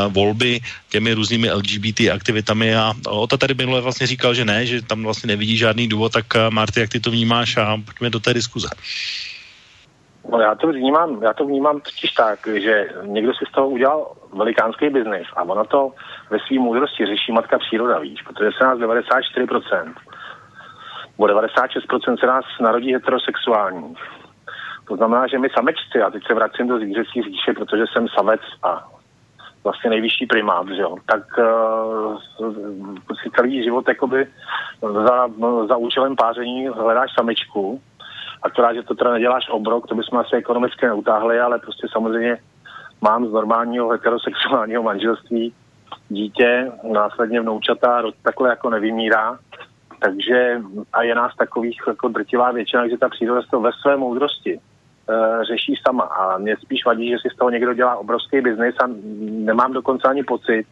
volby těmi různými LGBT aktivitami a Ota tady minule vlastně říkal, že ne, že tam vlastně nevidí žádný důvod, tak Marty, jak ty to vnímáš a pojďme do té diskuze. No já to vnímám, já to vnímám totiž tak, že někdo si z toho udělal velikánský biznis a ona to ve svým moudrosti řeší matka příroda, víš, protože se nás 94%, nebo 96% se nás narodí heterosexuální. To znamená, že my samečci, a teď se vracím do zvířecí říše, protože jsem samec a vlastně nejvyšší primát, že jo, tak uh, si celý život jakoby za, za účelem páření hledáš samečku, akorát, že to teda neděláš obrok, to bychom asi ekonomicky neutáhli, ale prostě samozřejmě mám z normálního heterosexuálního manželství dítě, následně vnoučata, takhle jako nevymírá, takže a je nás takových jako drtivá většina, že ta příroda to ve své moudrosti uh, řeší sama. A mě spíš vadí, že si z toho někdo dělá obrovský biznis a nemám dokonce ani pocit,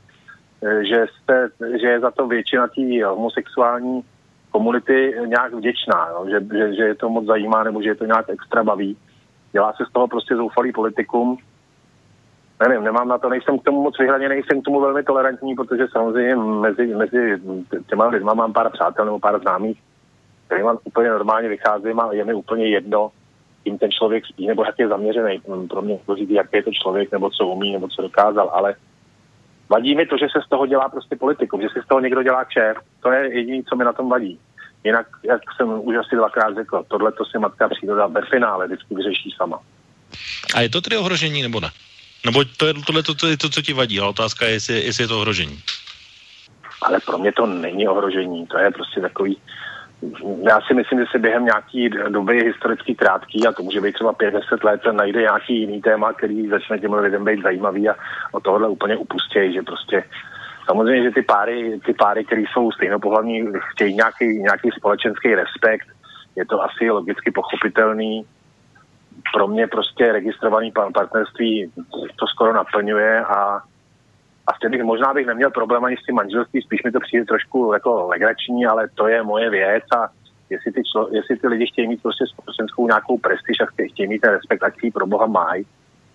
uh, že, jste, že je za to většina té homosexuální komunity nějak vděčná, jo? Že, že, že je to moc zajímá nebo že je to nějak extra baví. Dělá se z toho prostě zoufalý politikum. Nevím, nemám na to, nejsem k tomu moc vyhraněný, nejsem k tomu velmi tolerantní, protože samozřejmě mezi, mezi těma lidma mám pár přátel nebo pár známých, kterým úplně normálně vycházím a je mi úplně jedno, kým ten člověk spí, nebo jak je zaměřený. Pro mě důležitý, jak je to člověk, nebo co umí, nebo co dokázal, ale vadí mi to, že se z toho dělá prostě politikum, že si z toho někdo dělá kšer. To je jediné, co mi na tom vadí. Jinak, jak jsem už asi dvakrát řekl, tohle to si matka příroda ve finále vždycky vyřeší sama. A je to tedy ohrožení nebo ne? Nebo to je tohle to, to, je to co ti vadí, ale otázka je, jestli, jestli je to ohrožení. Ale pro mě to není ohrožení, to je prostě takový, já si myslím, že se během nějaký doby historicky krátký, a to může být třeba 5-10 let, najde nějaký jiný téma, který začne těm lidem být zajímavý a o tohle úplně upustějí, že prostě samozřejmě, že ty páry, ty páry, které jsou stejnopohlavní, chtějí nějaký, nějaký společenský respekt, je to asi logicky pochopitelný. Pro mě prostě registrovaný partnerství to skoro naplňuje a a s bych možná bych neměl problém ani s tím manželství, spíš mi to přijde trošku jako legrační, ale to je moje věc a jestli ty, člo, jestli ty lidi chtějí mít prostě společenskou nějakou prestiž a chtějí mít ten respekt, ať si pro boha mají,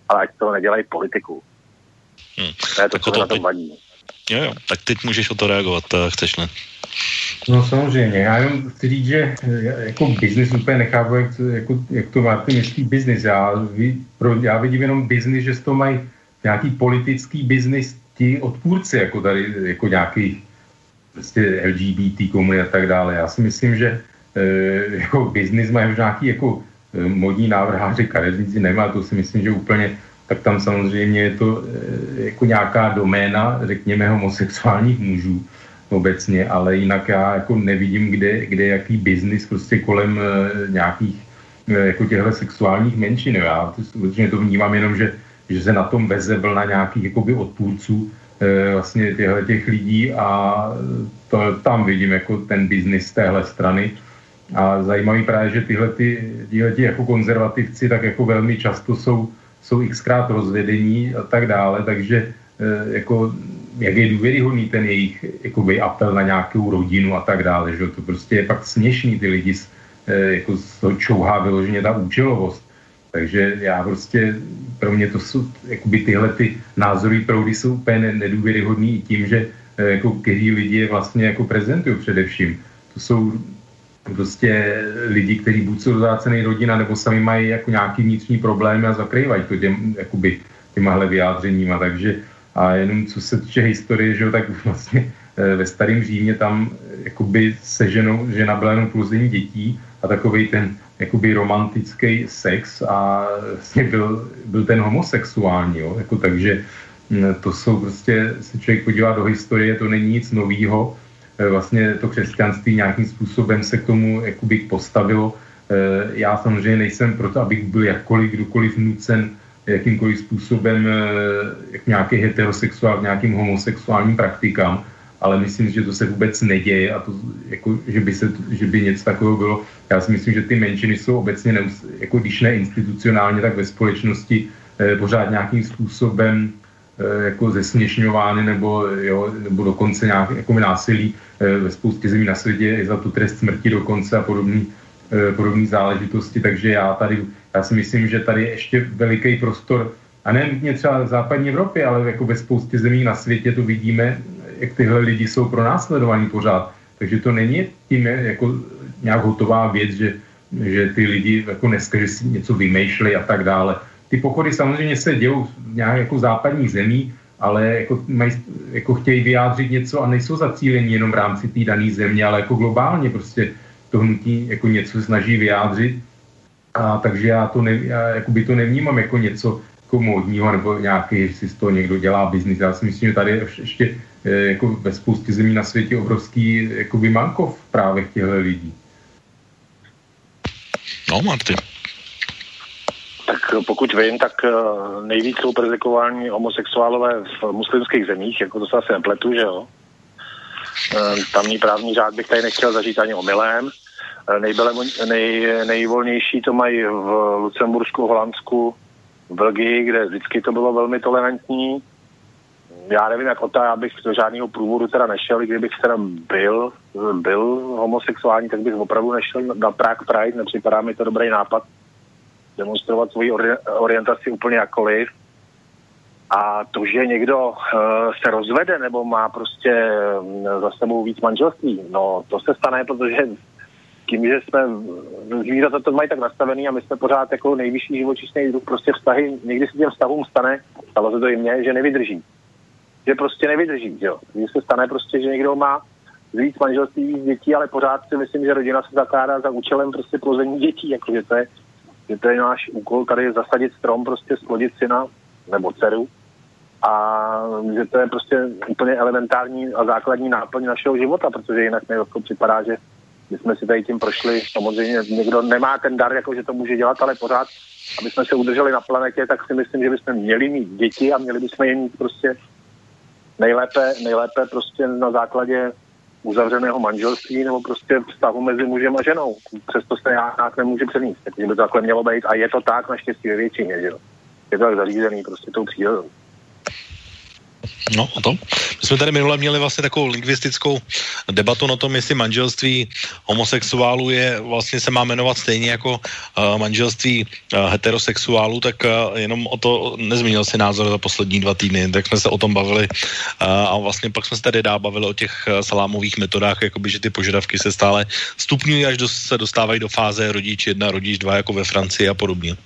ale ať to nedělají politiku. Hmm. To je to, co to, na tom vadí. Jo, jo, tak teď můžeš o to reagovat, eh, chceš ne? No samozřejmě, já jenom chci říct, že eh, jako biznis úplně nechápu, jak, to, jako, jak to máte myslí biznis. Já, já vidím jenom biznis, že z toho mají nějaký politický biznis ti odpůrci, jako tady, jako nějaký prostě LGBT komunity a tak dále. Já si myslím, že e, jako biznis mají už nějaký jako modní návrháři, kadeřníci nemá, to si myslím, že úplně, tak tam samozřejmě je to e, jako nějaká doména, řekněme, homosexuálních mužů obecně, ale jinak já jako nevidím, kde, kde jaký biznis prostě kolem e, nějakých e, jako těchto sexuálních menšin. Já to, to vnímám jenom, že že se na tom veze vlna nějakých jakoby odpůrců vlastně těchto těch lidí a to, tam vidím jako ten biznis téhle strany. A zajímavý právě, že tyhle, ty, tyhle ty jako konzervativci tak jako velmi často jsou, jsou xkrát rozvedení a tak dále, takže e, jako jak je důvěryhodný ten jejich jakoby, apel na nějakou rodinu a tak dále, že to prostě je pak směšný ty lidi, e, jako z toho čouhá vyloženě ta účelovost. Takže já prostě, pro mě to jsou, jakoby tyhle ty názory proudy jsou úplně nedůvěryhodný i tím, že eh, jako kteří lidi je vlastně jako prezentují především. To jsou prostě lidi, kteří buď jsou zácený rodina, nebo sami mají jako nějaký vnitřní problémy a zakrývají to těm, jakoby, těmahle vyjádřeníma. Takže a jenom co se týče historie, že jo, tak vlastně eh, ve starém Římě tam eh, jakoby se ženou, žena byla jenom plození dětí a takový ten jakoby romantický sex a vlastně byl, byl ten homosexuální, jo? Jako, takže mm, to jsou prostě, se člověk podívá do historie, to není nic novýho, vlastně to křesťanství nějakým způsobem se k tomu jakoby postavilo. E, já samozřejmě nejsem proto, abych byl jakkoliv, kdokoliv nucen jakýmkoliv způsobem jak nějaký heterosexuál, nějakým homosexuálním praktikám, ale myslím, že to se vůbec neděje a to, jako, že, by se, že by něco takového bylo. Já si myslím, že ty menšiny jsou obecně, neus, jako když ne institucionálně, tak ve společnosti pořád nějakým způsobem jako zesměšňovány nebo, jo, nebo dokonce nějak jako násilí ve spoustě zemí na světě je za tu trest smrti dokonce a podobný, podobné záležitosti, takže já tady, já si myslím, že tady je ještě veliký prostor a ne nutně třeba v západní Evropě, ale jako ve spoustě zemí na světě to vidíme, jak tyhle lidi jsou pro následovaní pořád. Takže to není tím jako nějak hotová věc, že, že ty lidi jako dneska, že si něco vymýšleli a tak dále. Ty pochody samozřejmě se dějou nějak jako západních zemí, ale jako, maj, jako chtějí vyjádřit něco a nejsou zacílení jenom v rámci té dané země, ale jako globálně prostě to hnutí jako něco snaží vyjádřit. A takže já to, ne, já by to nevnímám jako něco, jako módního nebo nějaký, že si z toho někdo dělá biznis. Já si myslím, že tady je ještě eh, jako ve spoustě zemí na světě obrovský jakoby mankov právě těchto lidí. No, Marty. Tak pokud vím, tak eh, nejvíc jsou prezikováni homosexuálové v muslimských zemích, jako to se asi nepletu, že jo? Eh, tamní právní řád bych tady nechtěl zažít ani omylem. Nejbyle, nej, nejvolnější to mají v Lucembursku, Holandsku, v Belgii, kde vždycky to bylo velmi tolerantní. Já nevím, jak o to, já bych do žádného průvodu teda nešel, i kdybych teda byl, byl homosexuální, tak bych opravdu nešel na Prague Pride, nepřipadá mi to dobrý nápad demonstrovat svoji orientaci úplně jakkoliv. A to, že někdo uh, se rozvede nebo má prostě uh, za sebou víc manželství, no to se stane, protože tím, že jsme zvířata to mají tak nastavený a my jsme pořád jako nejvyšší živočišný druh, prostě vztahy, někdy se těm vztahům stane, stalo se to i mně, že nevydrží. Že prostě nevydrží, jo. Když se stane prostě, že někdo má víc manželství, víc dětí, ale pořád si myslím, že rodina se zakládá za účelem prostě plození dětí, jakože to je, že to je náš úkol tady zasadit strom, prostě splodit syna nebo dceru. A že to je prostě úplně elementární a základní náplň našeho života, protože jinak mi to připadá, že my jsme si tady tím prošli, samozřejmě někdo nemá ten dar, jako že to může dělat, ale pořád, aby jsme se udrželi na planetě, tak si myslím, že bychom měli mít děti a měli bychom je mít prostě nejlépe, nejlépe prostě na základě uzavřeného manželství nebo prostě vztahu mezi mužem a ženou. Přesto se nějak nemůže přenést. Takže by to takhle mělo být a je to tak naštěstí ve většině, že jo. Je to tak zařízený prostě tou přírodou. No a to? My jsme tady minule měli vlastně takovou lingvistickou debatu na tom, jestli manželství homosexuálů je vlastně se má jmenovat stejně jako uh, manželství uh, heterosexuálů, tak uh, jenom o to nezmínil si názor za poslední dva týdny, tak jsme se o tom bavili uh, a vlastně pak jsme se tady dál bavili o těch uh, salámových metodách, jakoby, že ty požadavky se stále stupňují, až do, se dostávají do fáze rodič jedna, rodič dva, jako ve Francii a podobně.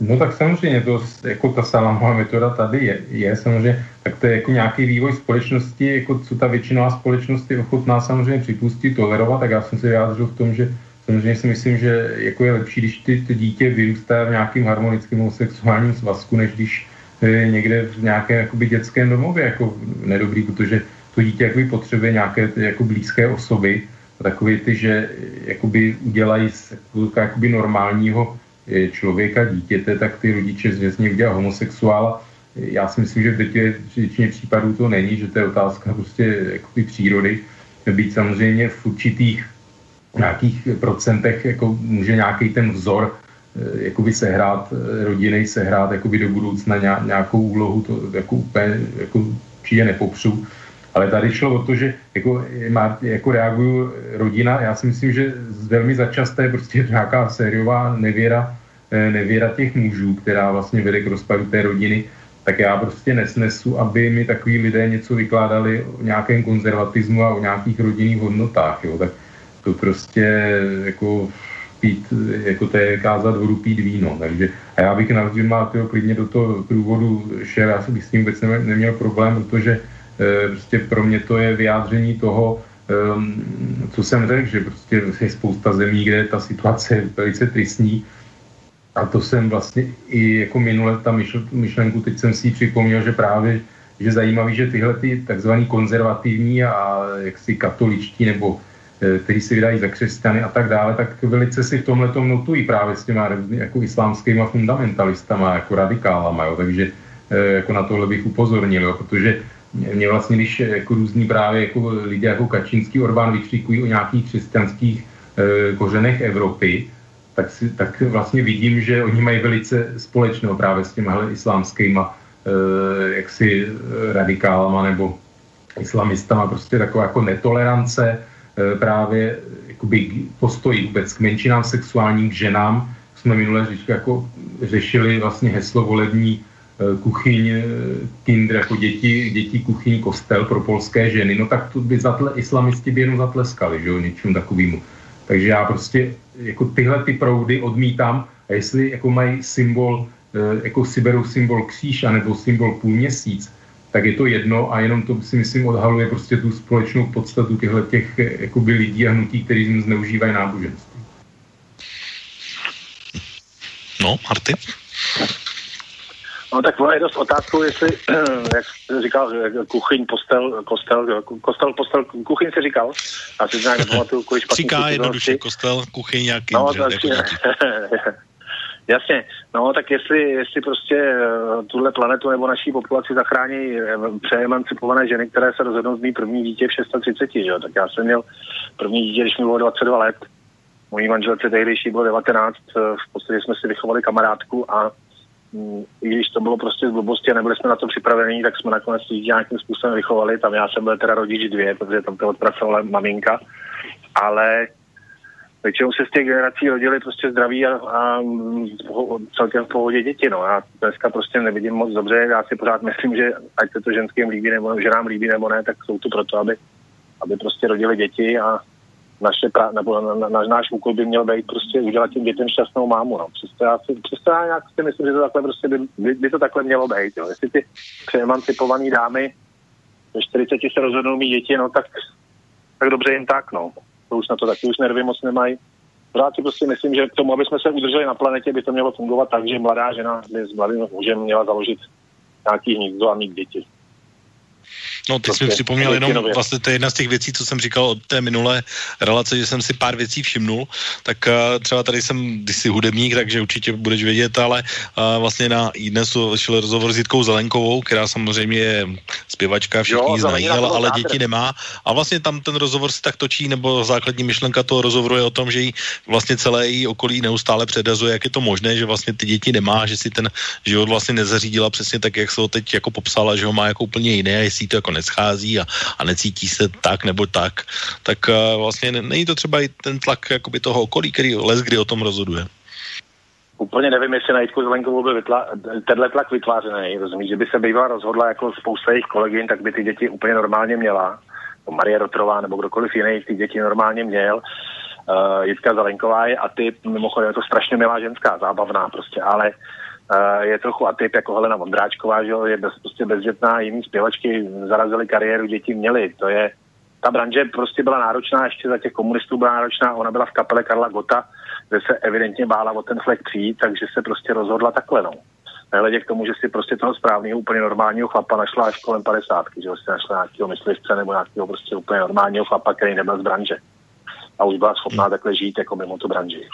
No tak samozřejmě, to, jako ta salámová metoda tady je, je samozřejmě, tak to je jako nějaký vývoj společnosti, jako co ta většinová společnost je ochotná samozřejmě připustit, tolerovat, tak já jsem se vyjádřil v tom, že samozřejmě si myslím, že jako je lepší, když ty, to dítě vyrůstá v nějakým harmonickém homosexuálním svazku, než když je někde v nějakém jakoby dětském domově jako nedobrý, protože to dítě jakoby potřebuje nějaké jako blízké osoby, takové ty, že jakoby udělají z jakoby normálního člověka, dítěte, tak ty rodiče z něj udělá homosexuála. Já si myslím, že v většině případů to není, že to je otázka prostě jako ty přírody. Být samozřejmě v určitých nějakých procentech jako může nějaký ten vzor eh, jakoby sehrát eh, rodiny, sehrát jakoby do budoucna nějakou úlohu, to jako úplně jako určitě nepopřu. Ale tady šlo o to, že jako, má, jako reaguju rodina, já si myslím, že velmi začasté je prostě nějaká sériová nevěra, eh, nevěra těch mužů, která vlastně vede k rozpadu té rodiny, tak já prostě nesnesu, aby mi takový lidé něco vykládali o nějakém konzervatismu a o nějakých rodinných hodnotách. Jo. Tak to prostě jako pít, jako to je kázat vodu pít víno. Takže a já bych na rozdíl klidně do toho průvodu šel, já bych s tím vůbec neměl problém, protože prostě pro mě to je vyjádření toho, ehm, co jsem řekl, že prostě je spousta zemí, kde ta situace je velice tristní. A to jsem vlastně i jako minule ta myšlenku, teď jsem si připomněl, že právě že zajímavý, že tyhle ty takzvaný konzervativní a jaksi katoličtí nebo eh, kteří se vydají za křesťany a tak dále, tak velice si v tomhle tom notují právě s těma jako islámskýma fundamentalistama, jako radikálama, jo. takže eh, jako na tohle bych upozornil, jo, protože mě vlastně, když jako různí právě jako lidé jako Kačínský Orbán vykřikují o nějakých křesťanských e, kořenech Evropy, tak, si, tak vlastně vidím, že oni mají velice společného právě s těmihle islámskýma eh, jaksi radikálama nebo islamistama, prostě taková jako netolerance, eh, právě jakoby postojí vůbec k menšinám sexuálním, k ženám. Jsme minule říčka, jako řešili vlastně heslo volební eh, kuchyň, eh, kinder, jako děti, děti kuchyň, kostel pro polské ženy, no tak tu by zatle, islamisti by jenom zatleskali, že jo, něčím takovýmu. Takže já prostě jako tyhle ty proudy odmítám a jestli jako mají symbol, jako si berou symbol kříž anebo symbol půlměsíc, tak je to jedno a jenom to si myslím odhaluje prostě tu společnou podstatu těchto těch jakoby lidí a hnutí, kteří zneužívají náboženství. No, Marty? No tak je dost otázkou, jestli, jak říkal, kuchyň, postel, kostel, kostel, postel, kuchyň se říkal. A si nějak nepamatuju, kolik špatných Říká jednoduše kostel, kuchyň, nějaký. No, to jako Jasně, no tak jestli, jestli prostě uh, tuhle planetu nebo naší populaci zachrání uh, přeemancipované ženy, které se rozhodnou mít první dítě v 630, že jo? tak já jsem měl první dítě, když mi bylo 22 let, mojí manželce tehdejší bylo 19, uh, v podstatě jsme si vychovali kamarádku a i když to bylo prostě z blbosti a nebyli jsme na to připravení, tak jsme nakonec dítě nějakým způsobem vychovali, tam já jsem byl teda rodič dvě, protože tam to odpracovala maminka, ale většinou se z těch generací rodili prostě zdraví a, a celkem v pohodě děti. No. Já dneska prostě nevidím moc dobře, já si pořád myslím, že ať se to ženským líbí nebo ženám líbí nebo ne, tak jsou tu proto, aby, aby prostě rodili děti a naše pra, nebo na, na, na, náš úkol by měl být prostě udělat těm dětem šťastnou mámu. No. Přesto já si, přesto já nějak si myslím, že to takhle prostě by, by, by to takhle mělo být. Jo. Jestli ty přeemancipované dámy ve 40 se rozhodnou mít děti, no tak, tak dobře jim tak, no to už na to taky už nervy moc nemají. Pořád si prostě myslím, že k tomu, aby jsme se udrželi na planetě, by to mělo fungovat tak, že mladá žena by s mladým mužem měla založit nějaký hnízdo a mít děti. No, ty jsi mi připomněl jenom, vlastně to je jedna z těch věcí, co jsem říkal od té minulé relace, že jsem si pár věcí všimnul, tak uh, třeba tady jsem jsi hudebník, takže určitě budeš vědět, ale uh, vlastně na dnes šel rozhovor s Jitkou Zelenkovou, která samozřejmě je zpěvačka, všichni jo, znají, ale, ale děti nemá. A vlastně tam ten rozhovor se tak točí, nebo základní myšlenka toho rozhovoru je o tom, že jí vlastně celé její okolí neustále předazuje, jak je to možné, že vlastně ty děti nemá, že si ten život vlastně nezařídila přesně tak, jak se ho teď jako popsala, že ho má jako úplně jiné, jestli to jako neschází a, a necítí se tak nebo tak, tak uh, vlastně není to třeba i ten tlak jakoby toho okolí, který les kdy o tom rozhoduje. Úplně nevím, jestli na Jitku Zelenkovou byl vytla- tenhle tlak vytvářený, rozumíš, že by se bývala rozhodla jako spousta jejich kolegyn, tak by ty děti úplně normálně měla. Marie Rotrová nebo kdokoliv jiný ty děti normálně měl. Uh, Jitka Zelenková je a ty, mimochodem je to strašně milá ženská, zábavná prostě, ale Uh, je trochu atyp jako Helena Vondráčková, že je bez, prostě bezdětná, jiný zpěvačky zarazily kariéru, děti měly. To je, ta branže prostě byla náročná, ještě za těch komunistů byla náročná, ona byla v kapele Karla Gota, kde se evidentně bála o ten flek přijít, takže se prostě rozhodla takhle, no. Nehledě k tomu, že si prostě toho správného, úplně normálního chlapa našla až kolem 50, že si našla nějakého myslivce nebo nějakého prostě úplně normálního chlapa, který nebyl z branže. A už byla schopná takhle žít jako mimo tu branži.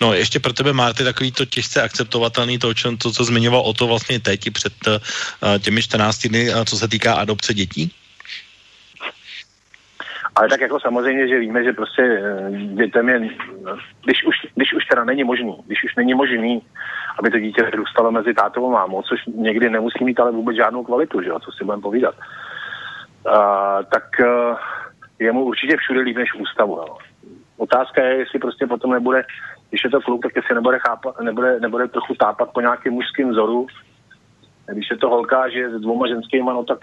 No ještě pro tebe, Marty, takový to těžce akceptovatelný, to, čo, to co zmiňoval o to vlastně teď před uh, těmi 14 dny, uh, co se týká adopce dětí? Ale tak jako samozřejmě, že víme, že prostě eh, dětem je, když už, když už teda není možný, když už není možný, aby to dítě vyrůstalo mezi tátovou mámou, což někdy nemusí mít ale vůbec žádnou kvalitu, že jo, co si budeme povídat, uh, tak uh, je mu určitě všude líp než ústavu. No. Otázka je, jestli prostě potom nebude když je to kluk, tak jestli nebude, chápat, nebude, nebude trochu tápat po nějakém mužském vzoru. Když je to holka, že je s dvouma ženskými, no tak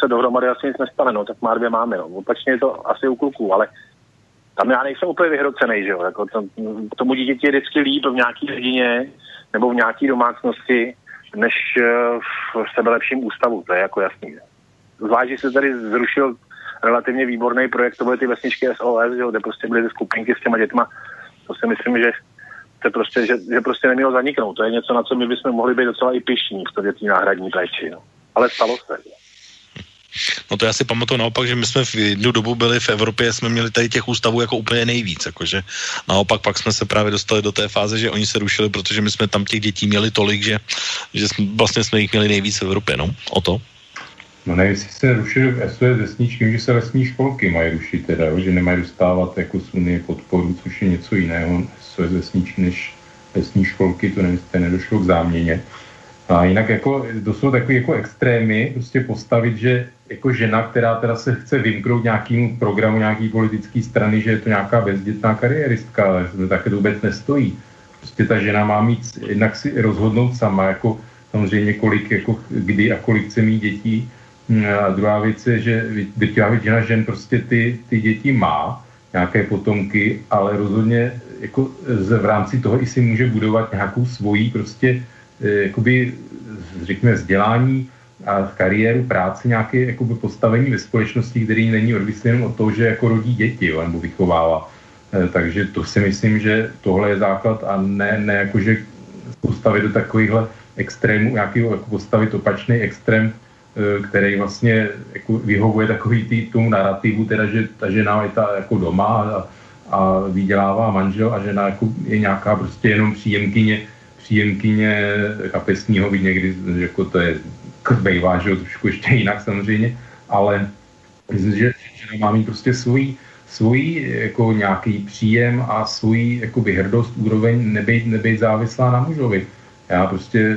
se dohromady asi nic nestane, no, tak má dvě máme, no. Opačně je to asi u kluků, ale tam já nejsem úplně vyhrocený, že jo, jako to, tomu dítěti je vždycky líp v nějaký rodině nebo v nějaký domácnosti, než eh, v sebelepším ústavu, to je jako jasný. Zvlášť, že se tady zrušil relativně výborný projekt, to byly ty vesničky SOS, že jo, kde prostě byly ty skupinky s těma dětma, to si myslím, že to prostě, že, že prostě nemělo zaniknout. To je něco, na co my bychom mohli být docela i pišní v té náhradní péči. No. Ale stalo se. No to já si pamatuju naopak, že my jsme v jednu dobu byli v Evropě, jsme měli tady těch ústavů jako úplně nejvíc, jakože naopak pak jsme se právě dostali do té fáze, že oni se rušili, protože my jsme tam těch dětí měli tolik, že, že jsme, vlastně jsme jich měli nejvíc v Evropě, no, o to. No nevím, jestli se rušily SOS vesničky, že se lesní školky mají rušit teda, že nemají dostávat jako Unie podporu, což je něco jiného SOS vesničky než lesní školky, to nevím, nedošlo k záměně. A jinak jako, to jsou takové jako extrémy, prostě postavit, že jako žena, která teda se chce vymknout nějakým programu nějaký politické strany, že je to nějaká bezdětná kariéristka, ale to také to vůbec nestojí. Prostě ta žena má mít, jednak si rozhodnout sama, jako samozřejmě kolik, jako kdy a kolik chce mít dětí. A druhá věc je, že drtivá většina žen prostě ty, ty děti má, nějaké potomky, ale rozhodně jako v rámci toho i si může budovat nějakou svoji prostě eh, jakoby, řekněme, vzdělání, a kariéru, práci, nějaké jakoby, postavení ve společnosti, který není odvislý jenom od toho, že jako rodí děti jo, nebo vychovává. E, takže to si myslím, že tohle je základ a ne, ne jakože postavit do takovýchhle extrémů, jako postavit opačný extrém, který vlastně jako vyhovuje takový tý, tomu narrativu, teda, že ta žena je ta jako doma a, a vydělává manžel a žena jako je nějaká prostě jenom příjemkyně, příjemkyně kapesního, někdy, jako to je bývá, že trošku ještě jinak samozřejmě, ale myslím, že žena má mít prostě svůj, svůj jako nějaký příjem a svůj jakoby hrdost, úroveň, nebejt, nebejt závislá na mužovi. Já prostě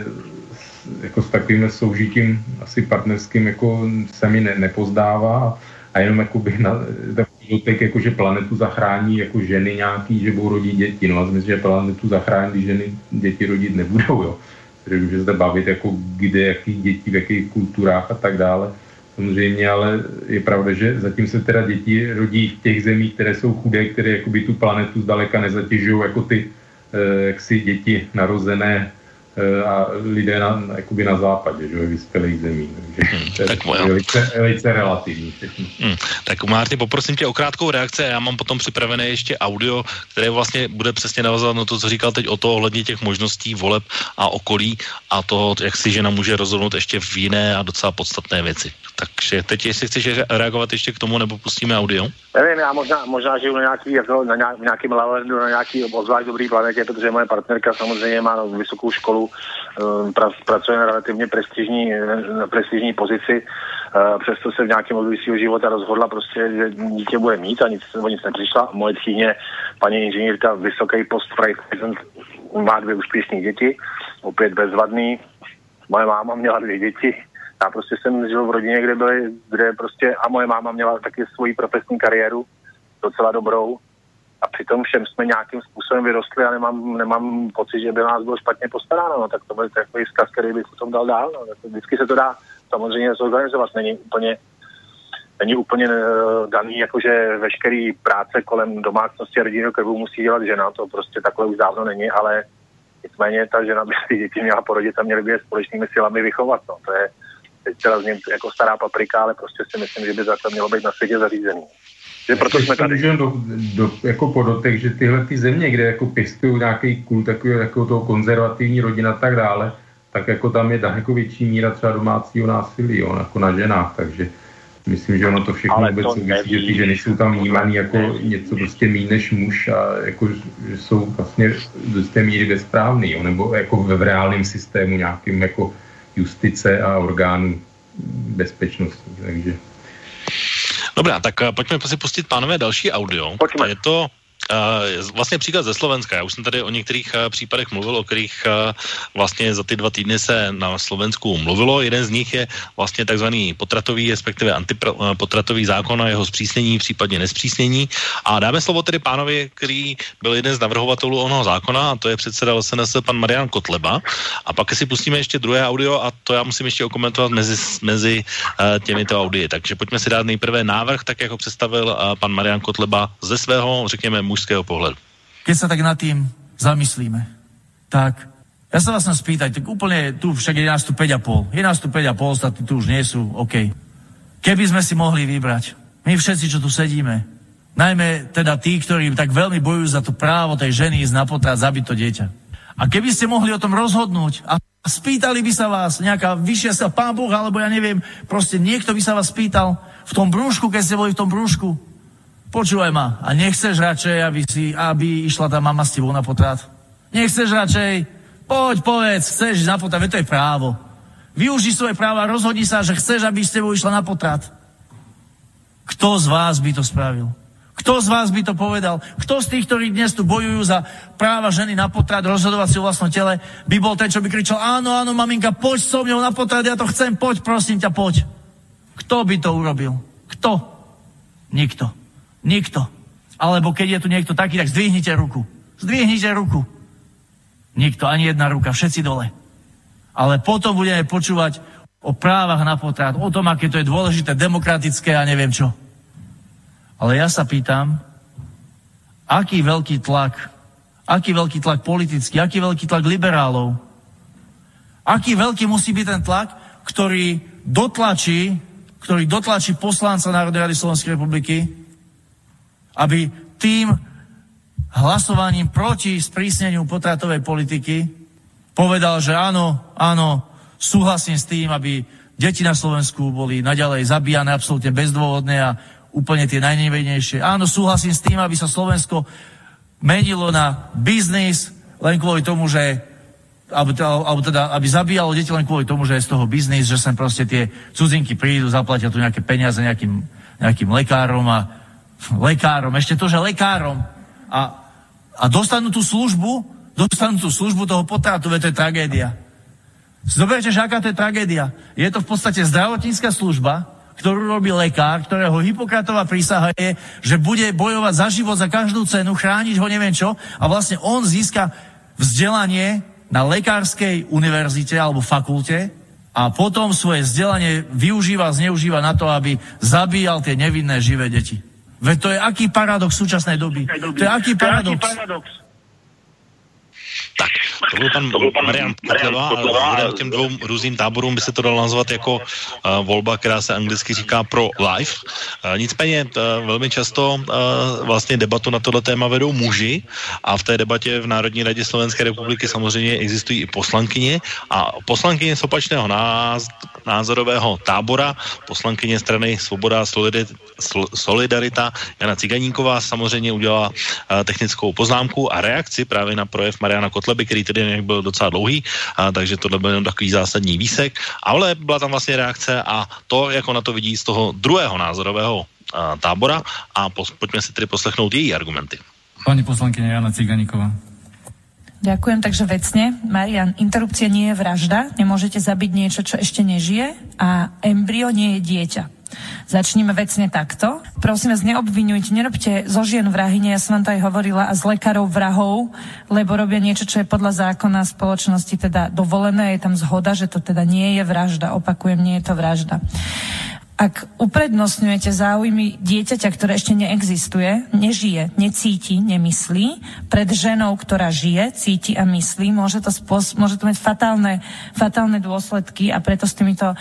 jako s takovým soužitím asi partnerským jako se mi ne, nepozdává a jenom jako bych na takový jako že planetu zachrání jako ženy nějaký, že budou rodit děti. No a myslím, že planetu zachrání, když ženy děti rodit nebudou, jo který může zde bavit, jako kde, jaký děti, v jakých kulturách a tak dále. Samozřejmě, ale je pravda, že zatím se teda děti rodí v těch zemích, které jsou chudé, které jakoby tu planetu zdaleka nezatěžují jako ty eh, jaksi děti narozené a lidé na, jakoby na západě, že vyspělých zemí. Takže hmm, to je tak velice, velice relativní Hmm, tak Márty, poprosím tě o krátkou reakci a já mám potom připravené ještě audio, které vlastně bude přesně navazovat na to, co říkal teď o to ohledně těch možností voleb a okolí a toho, jak si žena může rozhodnout ještě v jiné a docela podstatné věci. Takže teď, jestli chceš reagovat ještě k tomu, nebo pustíme audio? Nevím, já možná, možná žiju na nějaký, jako, na nějak, nějakým lavendu, na nějaký obzvlášť dobrý planetě, protože moje partnerka samozřejmě má vysokou školu, eh, pra, pracuje na relativně prestižní, na prestižní pozici, eh, přesto se v nějakém období svého života rozhodla prostě, že dítě bude mít a nic, o nic nepřišla. Moje tchýně, paní inženýrka, vysoký post má dvě úspěšné děti, opět bezvadný. Moje máma měla dvě děti, já prostě jsem žil v rodině, kde byly, kde prostě, a moje máma měla taky svoji profesní kariéru, docela dobrou, a přitom všem jsme nějakým způsobem vyrostli a nemám, nemám pocit, že by nás bylo špatně postaráno, no, tak to byl takový vzkaz, který bych potom dal dál. No. Vždycky se to dá samozřejmě zorganizovat, není úplně, není úplně uh, daný, jakože veškerý práce kolem domácnosti a rodinného krvu musí dělat žena, to prostě takhle už dávno není, ale nicméně ta žena by si děti měla porodit a měly by je společnými silami vychovat. No. To je, teď teda zním jako stará paprika, ale prostě si myslím, že by takhle mělo být na světě zařízený. Že proto jsme tady. Do, do, jako podotek, že tyhle ty země, kde jako pěstují nějaký kult takový, jako toho konzervativní rodina a tak dále, tak jako tam je daleko větší míra třeba domácího násilí, jo, jako na ženách, takže myslím, že ono to všechno ale vůbec souvisí, že ty ženy jsou tam vnímané jako neví. něco prostě méně než muž a jako, že jsou vlastně do té míry bezprávný, jo, nebo jako v reálném systému nějakým jako justice a orgánů bezpečnosti. Takže Dobrá, tak eh, pojďme si pustit, pánové, další audio. Pojďme. Je to Uh, vlastně příklad ze Slovenska. Já už jsem tady o některých uh, případech mluvil, o kterých uh, vlastně za ty dva týdny se na Slovensku mluvilo. Jeden z nich je vlastně takzvaný potratový, respektive antipotratový zákon a jeho zpřísnění, případně nespřísnění. A dáme slovo tedy pánovi, který byl jeden z navrhovatelů onoho zákona, a to je předseda SNS pan Marian Kotleba. A pak si pustíme ještě druhé audio a to já musím ještě okomentovat mezi, mezi těmito audii. Takže pojďme si dát nejprve návrh, tak jak ho představil pan Marian Kotleba ze svého, řekněme, mužského pohľadu. Keď sa tak nad tým zamyslíme, tak ja sa vás spýtať, tak úplne tu však je nás tu 5,5. Je nás tu 5,5, ostatní tu už sú, OK. Keby sme si mohli vybrať, my všetci, čo tu sedíme, najmä teda tí, ktorí tak veľmi bojujú za to právo tej ženy ísť na potrat, zabiť to dieťa. A keby ste mohli o tom rozhodnúť a spýtali by sa vás nejaká vyššia sa pán Boh, alebo ja neviem, proste niekto by sa vás spýtal v tom brúšku, keď ste boli v tom brúšku, Počúvaj ma, a nechceš radšej, aby, si, aby išla tá mama s tebou na potrat? Nechceš radšej? Poď, povedz, chceš ísť na potrat, to je právo. Využij svoje práva, rozhodni sa, že chceš, aby s tebou išla na potrat. Kto z vás by to spravil? Kto z vás by to povedal? Kto z tých, ktorí dnes tu bojujú za práva ženy na potrat, rozhodovať si o vlastnom tele, by bol ten, čo by kričal, áno, áno, maminka, poď so mňou na potrat, ja to chcem, poď, prosím ťa, poď. Kto by to urobil? Kto? Nikto. Nikto. Alebo keď je tu niekto taký, tak zdvihnite ruku. Zdvihnite ruku. Nikto, ani jedna ruka, všetci dole. Ale potom budeme počúvať o právach na potrat, o tom, aké to je dôležité, demokratické a neviem čo. Ale ja sa pýtam, aký veľký tlak, aký veľký tlak politický, aký veľký tlak liberálov, aký veľký musí byť ten tlak, ktorý dotlačí, ktorý dotlačí poslanca Národnej rady Slovenskej republiky, aby tým hlasovaním proti sprísneniu potratovej politiky povedal, že áno, áno, súhlasím s tým, aby deti na Slovensku boli naďalej zabíjane absolútne bezdôvodne a úplne tie najnevednejšie. Áno, súhlasím s tým, aby sa Slovensko menilo na biznis len kvôli tomu, že alebo, alebo teda, aby zabíjalo deti len kvôli tomu, že je z toho biznis, že sem proste tie cudzinky prídu, zaplatia tu nejaké peniaze nejakým, nejakým lekárom a lekárom, ešte to, že lekárom a, a dostanú tú službu, dostanú tú službu toho potratu, to je tragédia. Zoberte, že aká to je tragédia. Je to v podstate zdravotnícka služba, ktorú robí lekár, ktorého Hipokratová prísaha je, že bude bojovať za život za každú cenu, chrániť ho neviem čo a vlastne on získa vzdelanie na lekárskej univerzite alebo fakulte a potom svoje vzdelanie využíva, zneužíva na to, aby zabíjal tie nevinné živé deti. Veď to je aký paradox súčasnej doby? To je aký paradox? Tak, to byl pan, to byl pan Marian Kotleva a k těm dvou různým táborům by se to dalo nazvat jako uh, volba, která se anglicky říká pro life. Uh, nicméně uh, velmi často uh, vlastně debatu na tohle téma vedou muži a v té debatě v Národní radě Slovenské republiky samozřejmě existují i poslankyně a poslankyně z opačného náz, názorového tábora, poslankyně strany Svoboda Solidarita Jana Ciganíková samozřejmě udělala uh, technickou poznámku a reakci právě na projev Mariana Kotleby, který tedy byl docela dlouhý, a, takže to byl jenom takový zásadní výsek, ale byla tam vlastně reakce a to, jako na to vidí z toho druhého názorového a, tábora a pos, pojďme si tedy poslechnout její argumenty. Pani poslankyně Jana Ciganíková. Ďakujem, takže vecne. Marian, interrupcia nie je vražda, nemôžete zabiť niečo, čo ešte nežije a embryo nie je dieťa. Začníme vecne takto. Prosím vás, neobvinujte, nerobte zo žien vrahyne, ja som vám to aj hovorila, a z lekárov vrahov, lebo robia niečo, čo je podľa zákona spoločnosti teda dovolené, je tam zhoda, že to teda nie je vražda. Opakujem, nie je to vražda ak uprednostňujete záujmy dieťaťa, ktoré ešte neexistuje, nežije, necíti, nemyslí, pred ženou, ktorá žije, cíti a myslí, môže to, spos- môže to mať fatálne, fatálne dôsledky a preto s týmito uh,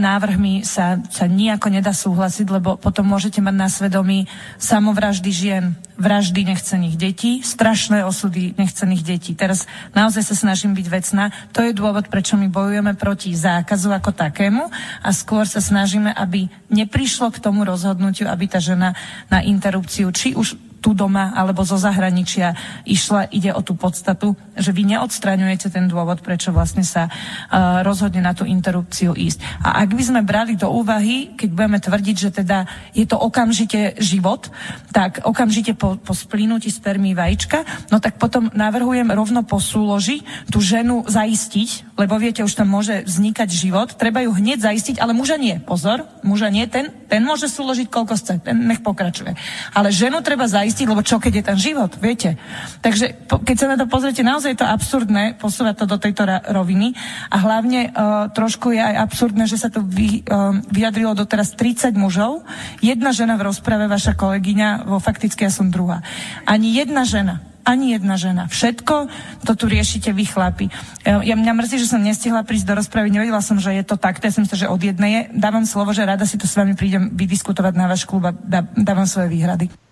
návrhmi sa, sa nejako nedá súhlasiť, lebo potom môžete mať na svedomí samovraždy žien, vraždy nechcených detí, strašné osudy nechcených detí. Teraz naozaj sa snažím byť vecná. To je dôvod, prečo my bojujeme proti zákazu ako takému a skôr sa snažíme, aby neprišlo k tomu rozhodnutiu, aby tá žena na interrupciu, či už tu doma alebo zo zahraničia išla, ide o tú podstatu, že vy neodstraňujete ten dôvod, prečo vlastne sa uh, rozhodne na tú interrupciu ísť. A ak by sme brali do úvahy, keď budeme tvrdiť, že teda je to okamžite život, tak okamžite po, po splínutí spermí vajíčka, no tak potom navrhujem rovno po súloži tú ženu zaistiť, lebo viete, už tam môže vznikať život, treba ju hneď zaistiť, ale muža nie. Pozor, muža nie, ten, ten môže súložiť koľko chce, ten nech pokračuje. Ale ženu treba zaistiť zaistiť, lebo čo, keď je ten život, viete. Takže keď sa na to pozriete, naozaj je to absurdné posúvať to do tejto roviny a hlavne uh, trošku je aj absurdné, že sa to vy, uh, vyjadrilo doteraz 30 mužov, jedna žena v rozprave, vaša kolegyňa, vo fakticky ja som druhá. Ani jedna žena ani jedna žena. Všetko to tu riešite vy chlapi. Ja, ja mňa mrzí, že som nestihla prísť do rozpravy, nevedela som, že je to takto, ja som myslela, že od jednej je. Dávam slovo, že rada si to s vami prídem vydiskutovať na váš klub a dá, dávam svoje výhrady.